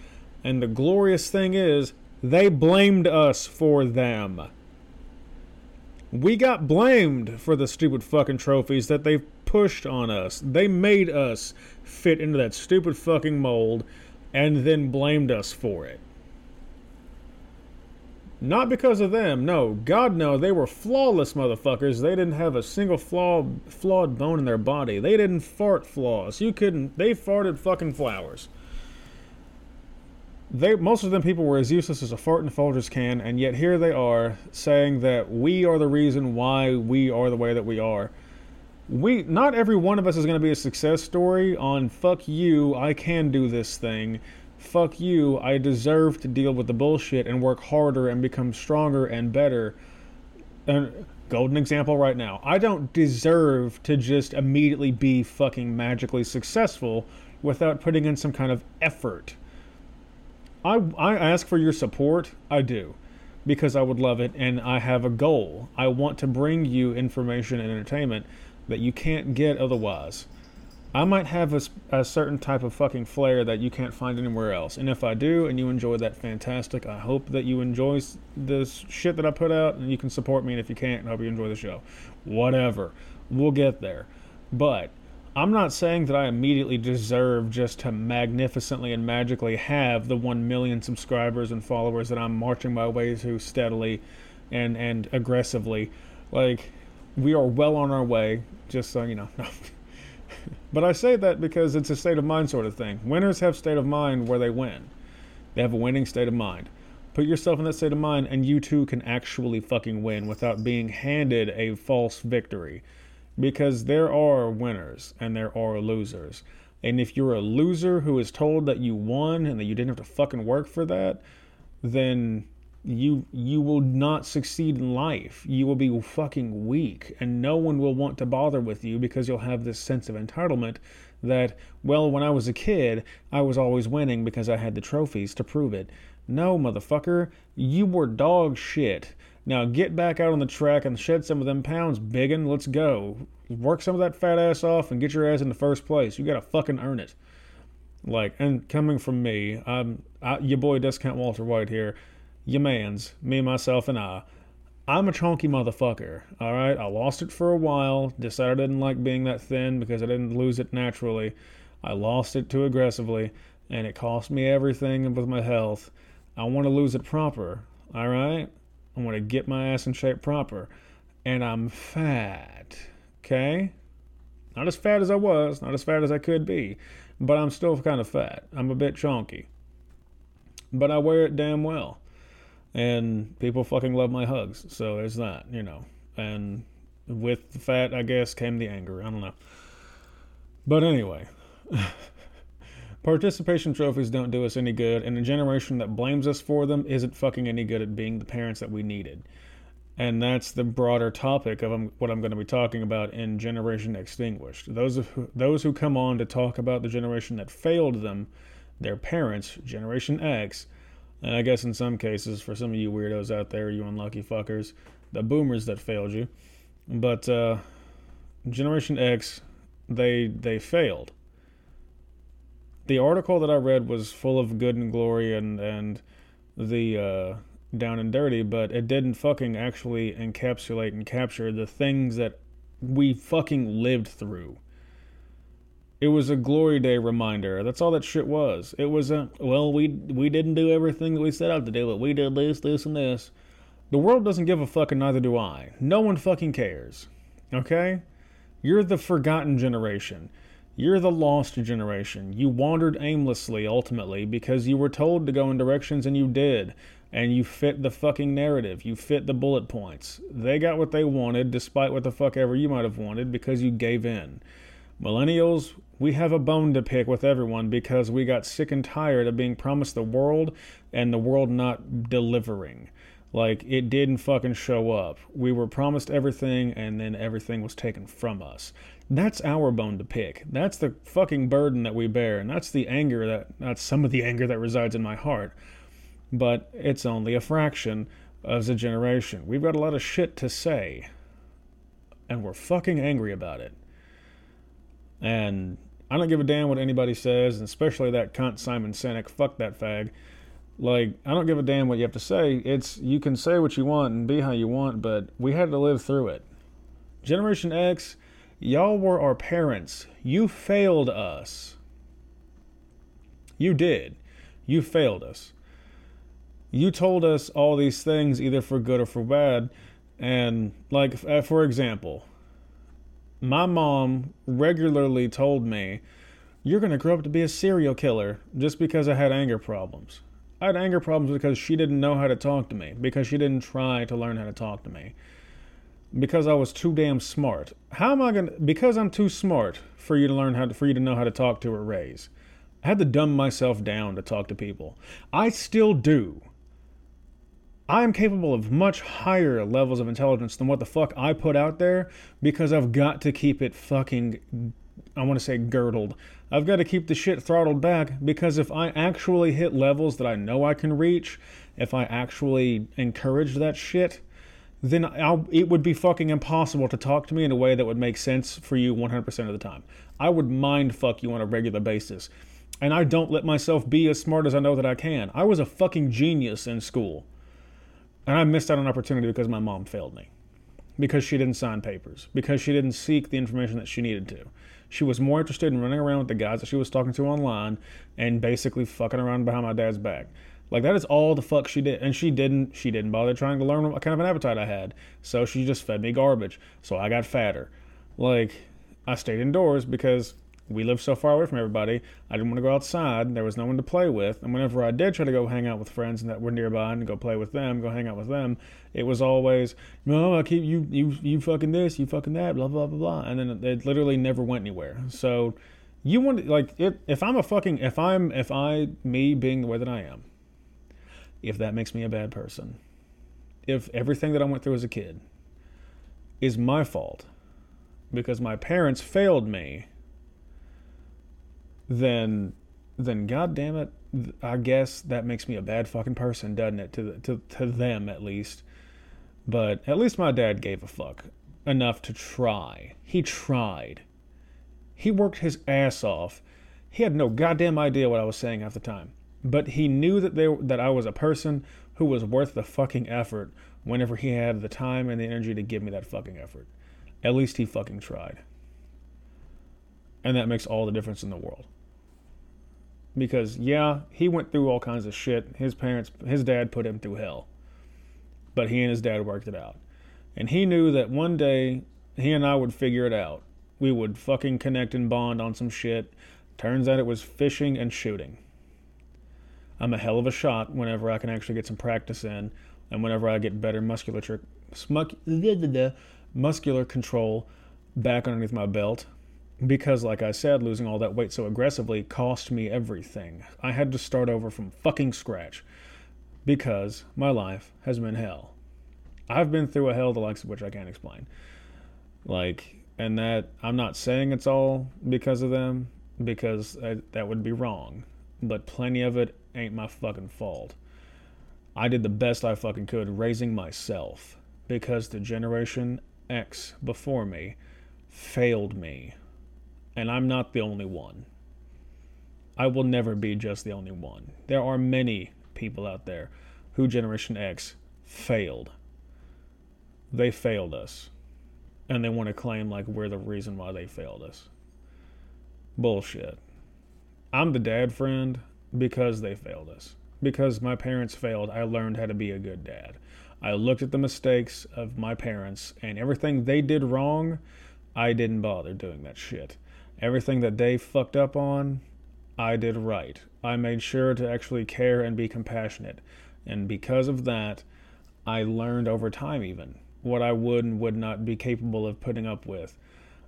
and the glorious thing is, they blamed us for them. We got blamed for the stupid fucking trophies that they pushed on us. They made us fit into that stupid fucking mold and then blamed us for it. Not because of them, no. God no, they were flawless motherfuckers. They didn't have a single flaw, flawed bone in their body. They didn't fart flaws. You couldn't. They farted fucking flowers. They most of them people were as useless as a fart in a Folgers can, and yet here they are saying that we are the reason why we are the way that we are. We not every one of us is going to be a success story on fuck you. I can do this thing fuck you, I deserve to deal with the bullshit and work harder and become stronger and better. And golden example right now. I don't deserve to just immediately be fucking magically successful without putting in some kind of effort. I I ask for your support. I do. Because I would love it and I have a goal. I want to bring you information and entertainment that you can't get otherwise. I might have a, a, certain type of fucking flair that you can't find anywhere else. And if I do and you enjoy that, fantastic. I hope that you enjoy this shit that I put out and you can support me. And if you can't, I hope you enjoy the show. Whatever. We'll get there. But I'm not saying that I immediately deserve just to magnificently and magically have the 1 million subscribers and followers that I'm marching my way to steadily and, and aggressively. Like, we are well on our way, just so you know. But I say that because it's a state of mind sort of thing. Winners have state of mind where they win. They have a winning state of mind. Put yourself in that state of mind and you too can actually fucking win without being handed a false victory. Because there are winners and there are losers. And if you're a loser who is told that you won and that you didn't have to fucking work for that, then you you will not succeed in life. You will be fucking weak and no one will want to bother with you because you'll have this sense of entitlement that well when I was a kid, I was always winning because I had the trophies to prove it. No, motherfucker, you were dog shit. Now get back out on the track and shed some of them pounds, biggin. Let's go. Work some of that fat ass off and get your ass in the first place. You gotta fucking earn it. Like, and coming from me, I'm I, your boy Discount Walter White here. Your man's me, myself, and I. I'm a chunky motherfucker. All right, I lost it for a while. Decided I didn't like being that thin because I didn't lose it naturally. I lost it too aggressively, and it cost me everything with my health. I want to lose it proper. All right, I want to get my ass in shape proper, and I'm fat. Okay, not as fat as I was, not as fat as I could be, but I'm still kind of fat. I'm a bit chunky, but I wear it damn well and people fucking love my hugs. So there's that, you know. And with the fat, I guess, came the anger. I don't know. But anyway, participation trophies don't do us any good, and a generation that blames us for them isn't fucking any good at being the parents that we needed. And that's the broader topic of um, what I'm going to be talking about in Generation Xtinguished. Those who, those who come on to talk about the generation that failed them, their parents, Generation X, and I guess in some cases, for some of you weirdos out there, you unlucky fuckers, the boomers that failed you. But uh, Generation X, they they failed. The article that I read was full of good and glory and and the uh, down and dirty, but it didn't fucking actually encapsulate and capture the things that we fucking lived through. It was a glory day reminder. That's all that shit was. It was a well, we we didn't do everything that we set out to do, but we did this, this, and this. The world doesn't give a fuck, and neither do I. No one fucking cares. Okay? You're the forgotten generation. You're the lost generation. You wandered aimlessly, ultimately, because you were told to go in directions and you did. And you fit the fucking narrative. You fit the bullet points. They got what they wanted, despite what the fuck ever you might have wanted, because you gave in. Millennials, we have a bone to pick with everyone because we got sick and tired of being promised the world and the world not delivering. Like, it didn't fucking show up. We were promised everything and then everything was taken from us. That's our bone to pick. That's the fucking burden that we bear. And that's the anger that, that's some of the anger that resides in my heart. But it's only a fraction of a generation. We've got a lot of shit to say. And we're fucking angry about it. And I don't give a damn what anybody says, and especially that cunt Simon Sinek. Fuck that fag. Like, I don't give a damn what you have to say. It's you can say what you want and be how you want, but we had to live through it. Generation X, y'all were our parents. You failed us. You did. You failed us. You told us all these things either for good or for bad. And, like, uh, for example, my mom regularly told me, You're going to grow up to be a serial killer just because I had anger problems. I had anger problems because she didn't know how to talk to me, because she didn't try to learn how to talk to me, because I was too damn smart. How am I to, because I'm too smart for you to learn how to, for you to know how to talk to or raise? I had to dumb myself down to talk to people. I still do. I am capable of much higher levels of intelligence than what the fuck I put out there because I've got to keep it fucking, I want to say girdled. I've got to keep the shit throttled back because if I actually hit levels that I know I can reach, if I actually encourage that shit, then I'll, it would be fucking impossible to talk to me in a way that would make sense for you 100% of the time. I would mind fuck you on a regular basis. And I don't let myself be as smart as I know that I can. I was a fucking genius in school. And I missed out on an opportunity because my mom failed me. Because she didn't sign papers. Because she didn't seek the information that she needed to. She was more interested in running around with the guys that she was talking to online and basically fucking around behind my dad's back. Like that is all the fuck she did. And she didn't she didn't bother trying to learn what kind of an appetite I had. So she just fed me garbage. So I got fatter. Like I stayed indoors because we lived so far away from everybody. I didn't want to go outside. There was no one to play with. And whenever I did try to go hang out with friends that were nearby and go play with them, go hang out with them, it was always, no, I keep you, you, you fucking this, you fucking that, blah, blah, blah, blah. And then it literally never went anywhere. So You want like it, if I'm a fucking if I'm if I me being the way that I am, if that makes me a bad person, if everything that I went through as a kid is my fault because my parents failed me, then then god damn it, I guess that makes me a bad fucking person, doesn't it? To to to them at least. But at least my dad gave a fuck enough to try. He tried. He worked his ass off. He had no goddamn idea what I was saying half the time. But he knew that they that I was a person who was worth the fucking effort whenever he had the time and the energy to give me that fucking effort. At least he fucking tried. And that makes all the difference in the world. Because yeah, he went through all kinds of shit. His parents his dad put him through hell. But he and his dad worked it out. And he knew that one day he and I would figure it out. We would fucking connect and bond on some shit. Turns out it was fishing and shooting. I'm a hell of a shot whenever I can actually get some practice in and whenever I get better musculature muscular control back underneath my belt. Because, like I said, losing all that weight so aggressively cost me everything. I had to start over from fucking scratch because my life has been hell. I've been through a hell the likes of which I can't explain. Like, and that I'm not saying it's all because of them, because I, that would be wrong. But plenty of it ain't my fucking fault. I did the best I fucking could raising myself because the Generation X before me failed me. And I'm not the only one. I will never be just the only one. There are many people out there who Generation X failed. They failed us. And they want to claim like we're the reason why they failed us. Bullshit. I'm the dad friend because they failed us. Because my parents failed, I learned how to be a good dad. I looked at the mistakes of my parents and everything they did wrong, I didn't bother doing that shit. Everything that they fucked up on, I did right. I made sure to actually care and be compassionate. And because of that, I learned over time, even what I would and would not be capable of putting up with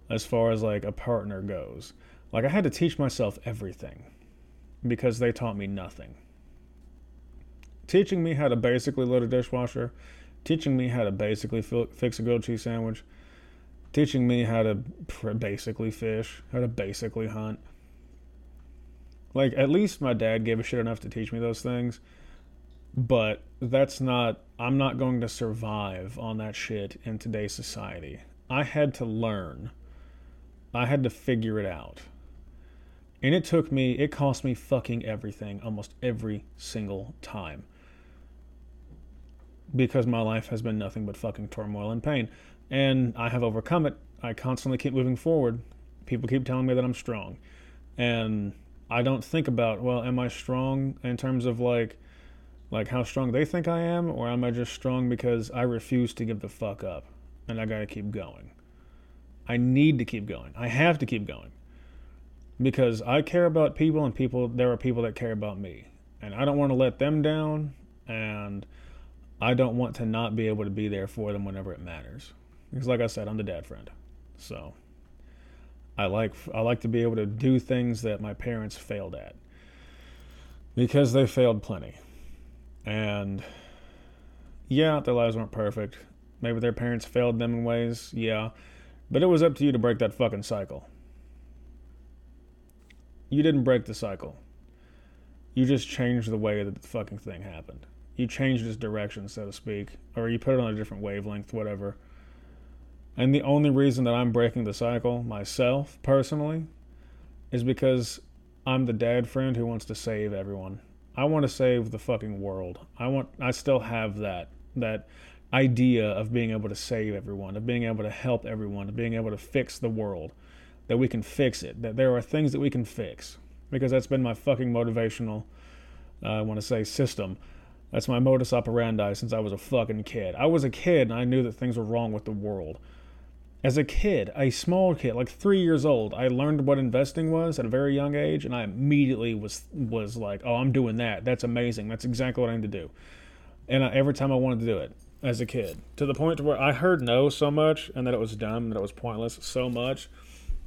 as far as like a partner goes. Like, I had to teach myself everything because they taught me nothing. Teaching me how to basically load a dishwasher, teaching me how to basically fi- fix a grilled cheese sandwich, teaching me how to basically fish, how to basically hunt. Like, at least my dad gave a shit enough to teach me those things. But that's not, I'm not going to survive on that shit in today's society. I had to learn, I had to figure it out. And it took me, it cost me fucking everything almost every single time. Because my life has been nothing but fucking turmoil and pain. And I have overcome it. I constantly keep moving forward. People keep telling me that I'm strong. And I don't think about, well, am I strong in terms of like, like how strong they think I am, or am I just strong because I refuse to give the fuck up and I gotta keep going? I need to keep going. I have to keep going because I care about people and people there are people that care about me. And I don't want to let them down and I don't want to not be able to be there for them whenever it matters. Because like I said I'm the dad friend. So I like I like to be able to do things that my parents failed at. Because they failed plenty. And yeah their lives weren't perfect. Maybe their parents failed them in ways yeah. But it was up to you to break that fucking cycle you didn't break the cycle. You just changed the way that the fucking thing happened. You changed its direction, so to speak, or you put it on a different wavelength, whatever. And the only reason that I'm breaking the cycle myself, personally, is because I'm the dad friend who wants to save everyone. I want to save the fucking world. I want I still have that that idea of being able to save everyone, of being able to help everyone, of being able to fix the world that we can fix it, that there are things that we can fix. Because that's been my fucking motivational, uh, I want to say, system. That's my modus operandi since I was a fucking kid. I was a kid and I knew that things were wrong with the world. As a kid, a small kid, like three years old, I learned what investing was at a very young age, and I immediately was was like, "Oh, I'm doing that. That's amazing. That's exactly what I need to do." And I, every time I wanted to do it as a kid, to the point where I heard no so much, and that it was dumb, that it was pointless so much,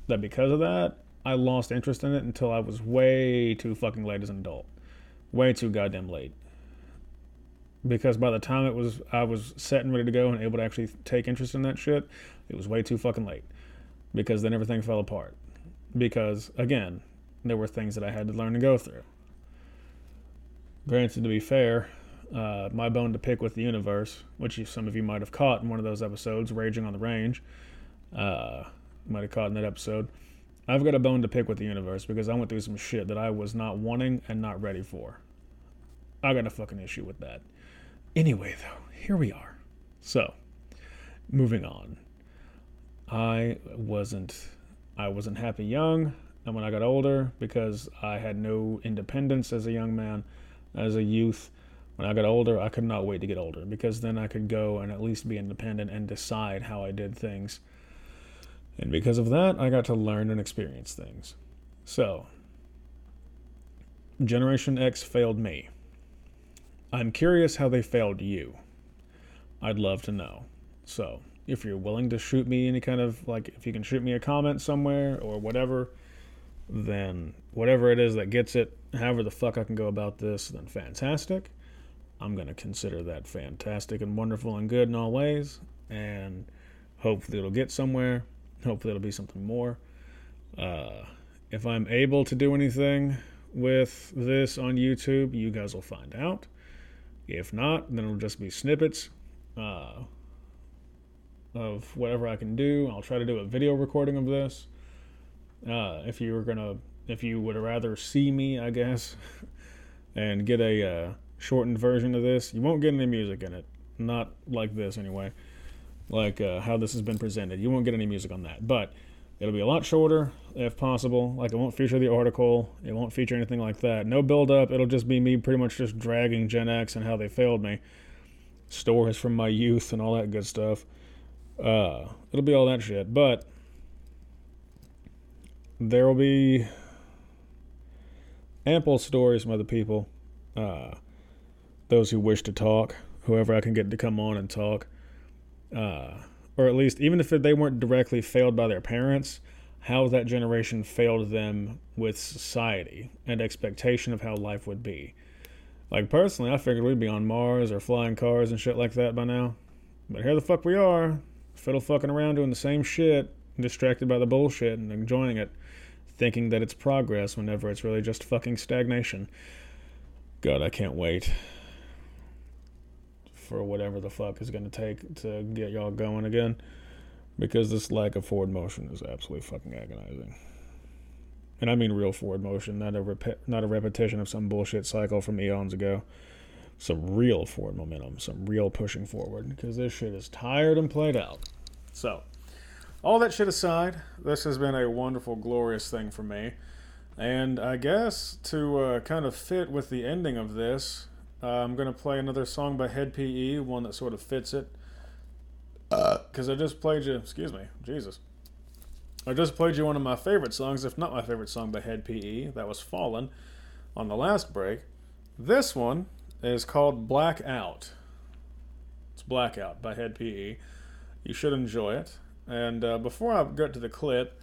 that because of that, I lost interest in it until I was way too fucking late as an adult. Way too goddamn late. Because by the time it was I was set and ready to go and able to actually take interest in that shit, it was way too fucking late. Because then everything fell apart. Because again, there were things that I had to learn to go through. Granted, to be fair, uh, my bone to pick with the universe, which you, some of you might have caught in one of those episodes, Raging on the Range, uh, might have caught in that episode. I've got a bone to pick with the universe because I went through some shit that I was not wanting and not ready for. I got a fucking issue with that. Anyway, though, here we are. So, moving on. I wasn't I wasn't happy young, and when I got older, because I had no independence as a young man, as a youth, when I got older, I could not wait to get older because then I could go and at least be independent and decide how I did things. And because of that, I got to learn and experience things. So, Generation X failed me. I'm curious how they failed you. I'd love to know. So, if you're willing to shoot me any kind of like, if you can shoot me a comment somewhere or whatever, then whatever it is that gets it, however the fuck I can go about this, then fantastic. I'm going to consider that fantastic and wonderful and good in all ways. And hopefully it'll get somewhere. Hopefully it'll be something more. Uh, if I'm able to do anything with this on YouTube, you guys will find out. If not, then it'll just be snippets uh, of whatever I can do. I'll try to do a video recording of this. Uh, if you were gonna, if you would rather see me, I guess, and get a uh, shortened version of this, you won't get any music in it. Not like this, anyway. Like uh, how this has been presented. You won't get any music on that, but it'll be a lot shorter if possible. Like it won't feature the article. It won't feature anything like that. No build up. It'll just be me pretty much just dragging Gen X and how they failed me. Stories from my youth and all that good stuff. Uh, it'll be all that shit, but there will be ample stories from other people, uh, those who wish to talk, whoever I can get to come on and talk, uh, or at least even if they weren't directly failed by their parents, how that generation failed them with society and expectation of how life would be. Like personally, I figured we'd be on Mars or flying cars and shit like that by now, but here the fuck we are, fiddle fucking around doing the same shit, distracted by the bullshit and enjoying it thinking that it's progress whenever it's really just fucking stagnation. God, I can't wait for whatever the fuck is going to take to get y'all going again because this lack of forward motion is absolutely fucking agonizing. And I mean real forward motion, not a rep- not a repetition of some bullshit cycle from eons ago. Some real forward momentum, some real pushing forward because this shit is tired and played out. So, all that shit aside, this has been a wonderful, glorious thing for me. And I guess to uh, kind of fit with the ending of this, uh, I'm going to play another song by Hed PE, one that sort of fits it. Because I just played you, excuse me, Jesus. I just played you one of my favorite songs, if not my favorite song by Hed PE. That was Fallen on the last break. This one is called Blackout. It's Blackout by Hed PE. You should enjoy it. And uh, before I get to the clip,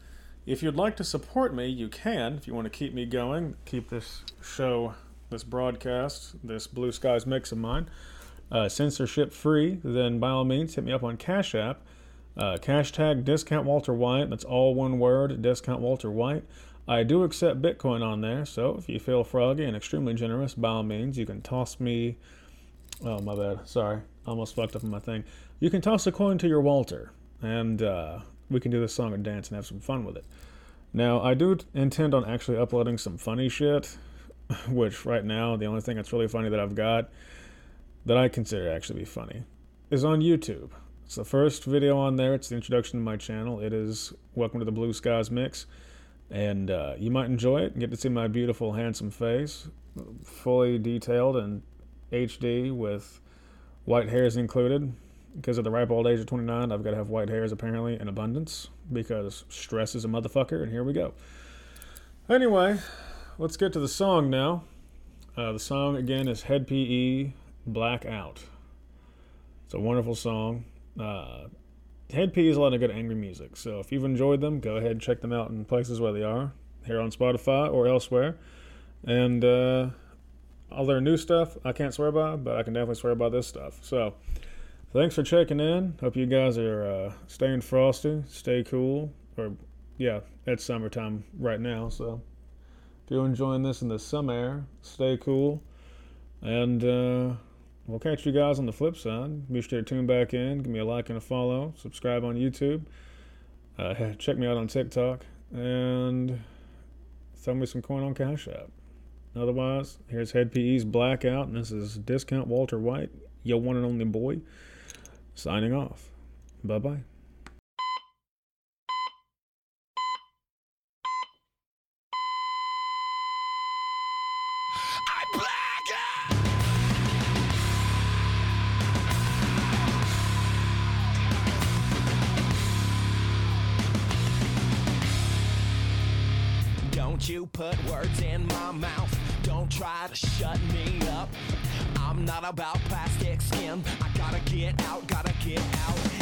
if you'd like to support me, you can. If you want to keep me going, keep this show, this broadcast, this Blue Skies mix of mine uh, censorship free, then by all means hit me up on Cash App. Uh, hashtag discount Walter White. That's all one word, discount Walter White. I do accept Bitcoin on there, so if you feel froggy and extremely generous, by all means, you can toss me. Oh, my bad. Sorry. Almost fucked up my thing. You can toss a coin to your Walter and uh, we can do this song and dance and have some fun with it. Now, I do intend on actually uploading some funny shit, which right now, the only thing that's really funny that I've got that I consider actually be funny is on YouTube. It's the first video on there. It's the introduction to my channel. It is Welcome to the Blue Skies Mix. And uh, you might enjoy it and get to see my beautiful, handsome face, fully detailed and HD with white hairs included because at the ripe old age of 29, I've got to have white hairs apparently in abundance because stress is a motherfucker, and here we go. Anyway, let's get to the song now. Uh, the song again is Hed PE Blackout. It's a wonderful song. Uh, Hed PE is a lot of good angry music, so if you've enjoyed them, go ahead and check them out in places where they are. here on Spotify or elsewhere. And uh, all their new stuff I can't swear by, but I can definitely swear by this stuff. So thanks for checking in. Hope you guys are uh, staying frosty, stay cool. Or, yeah, it's summertime right now. So if you're enjoying this in the summer stay cool. And uh, we'll catch you guys on the flip side. Be sure to tune back in, give me a like and a follow, subscribe on YouTube, uh, check me out on TikTok, and throw me some coin on Cash App. Otherwise, here's Hed PE's Blackout, and this is Discount Walter White, your one and only boy, signing off. Bye bye.
About plastic skin. I gotta get out, gotta get out.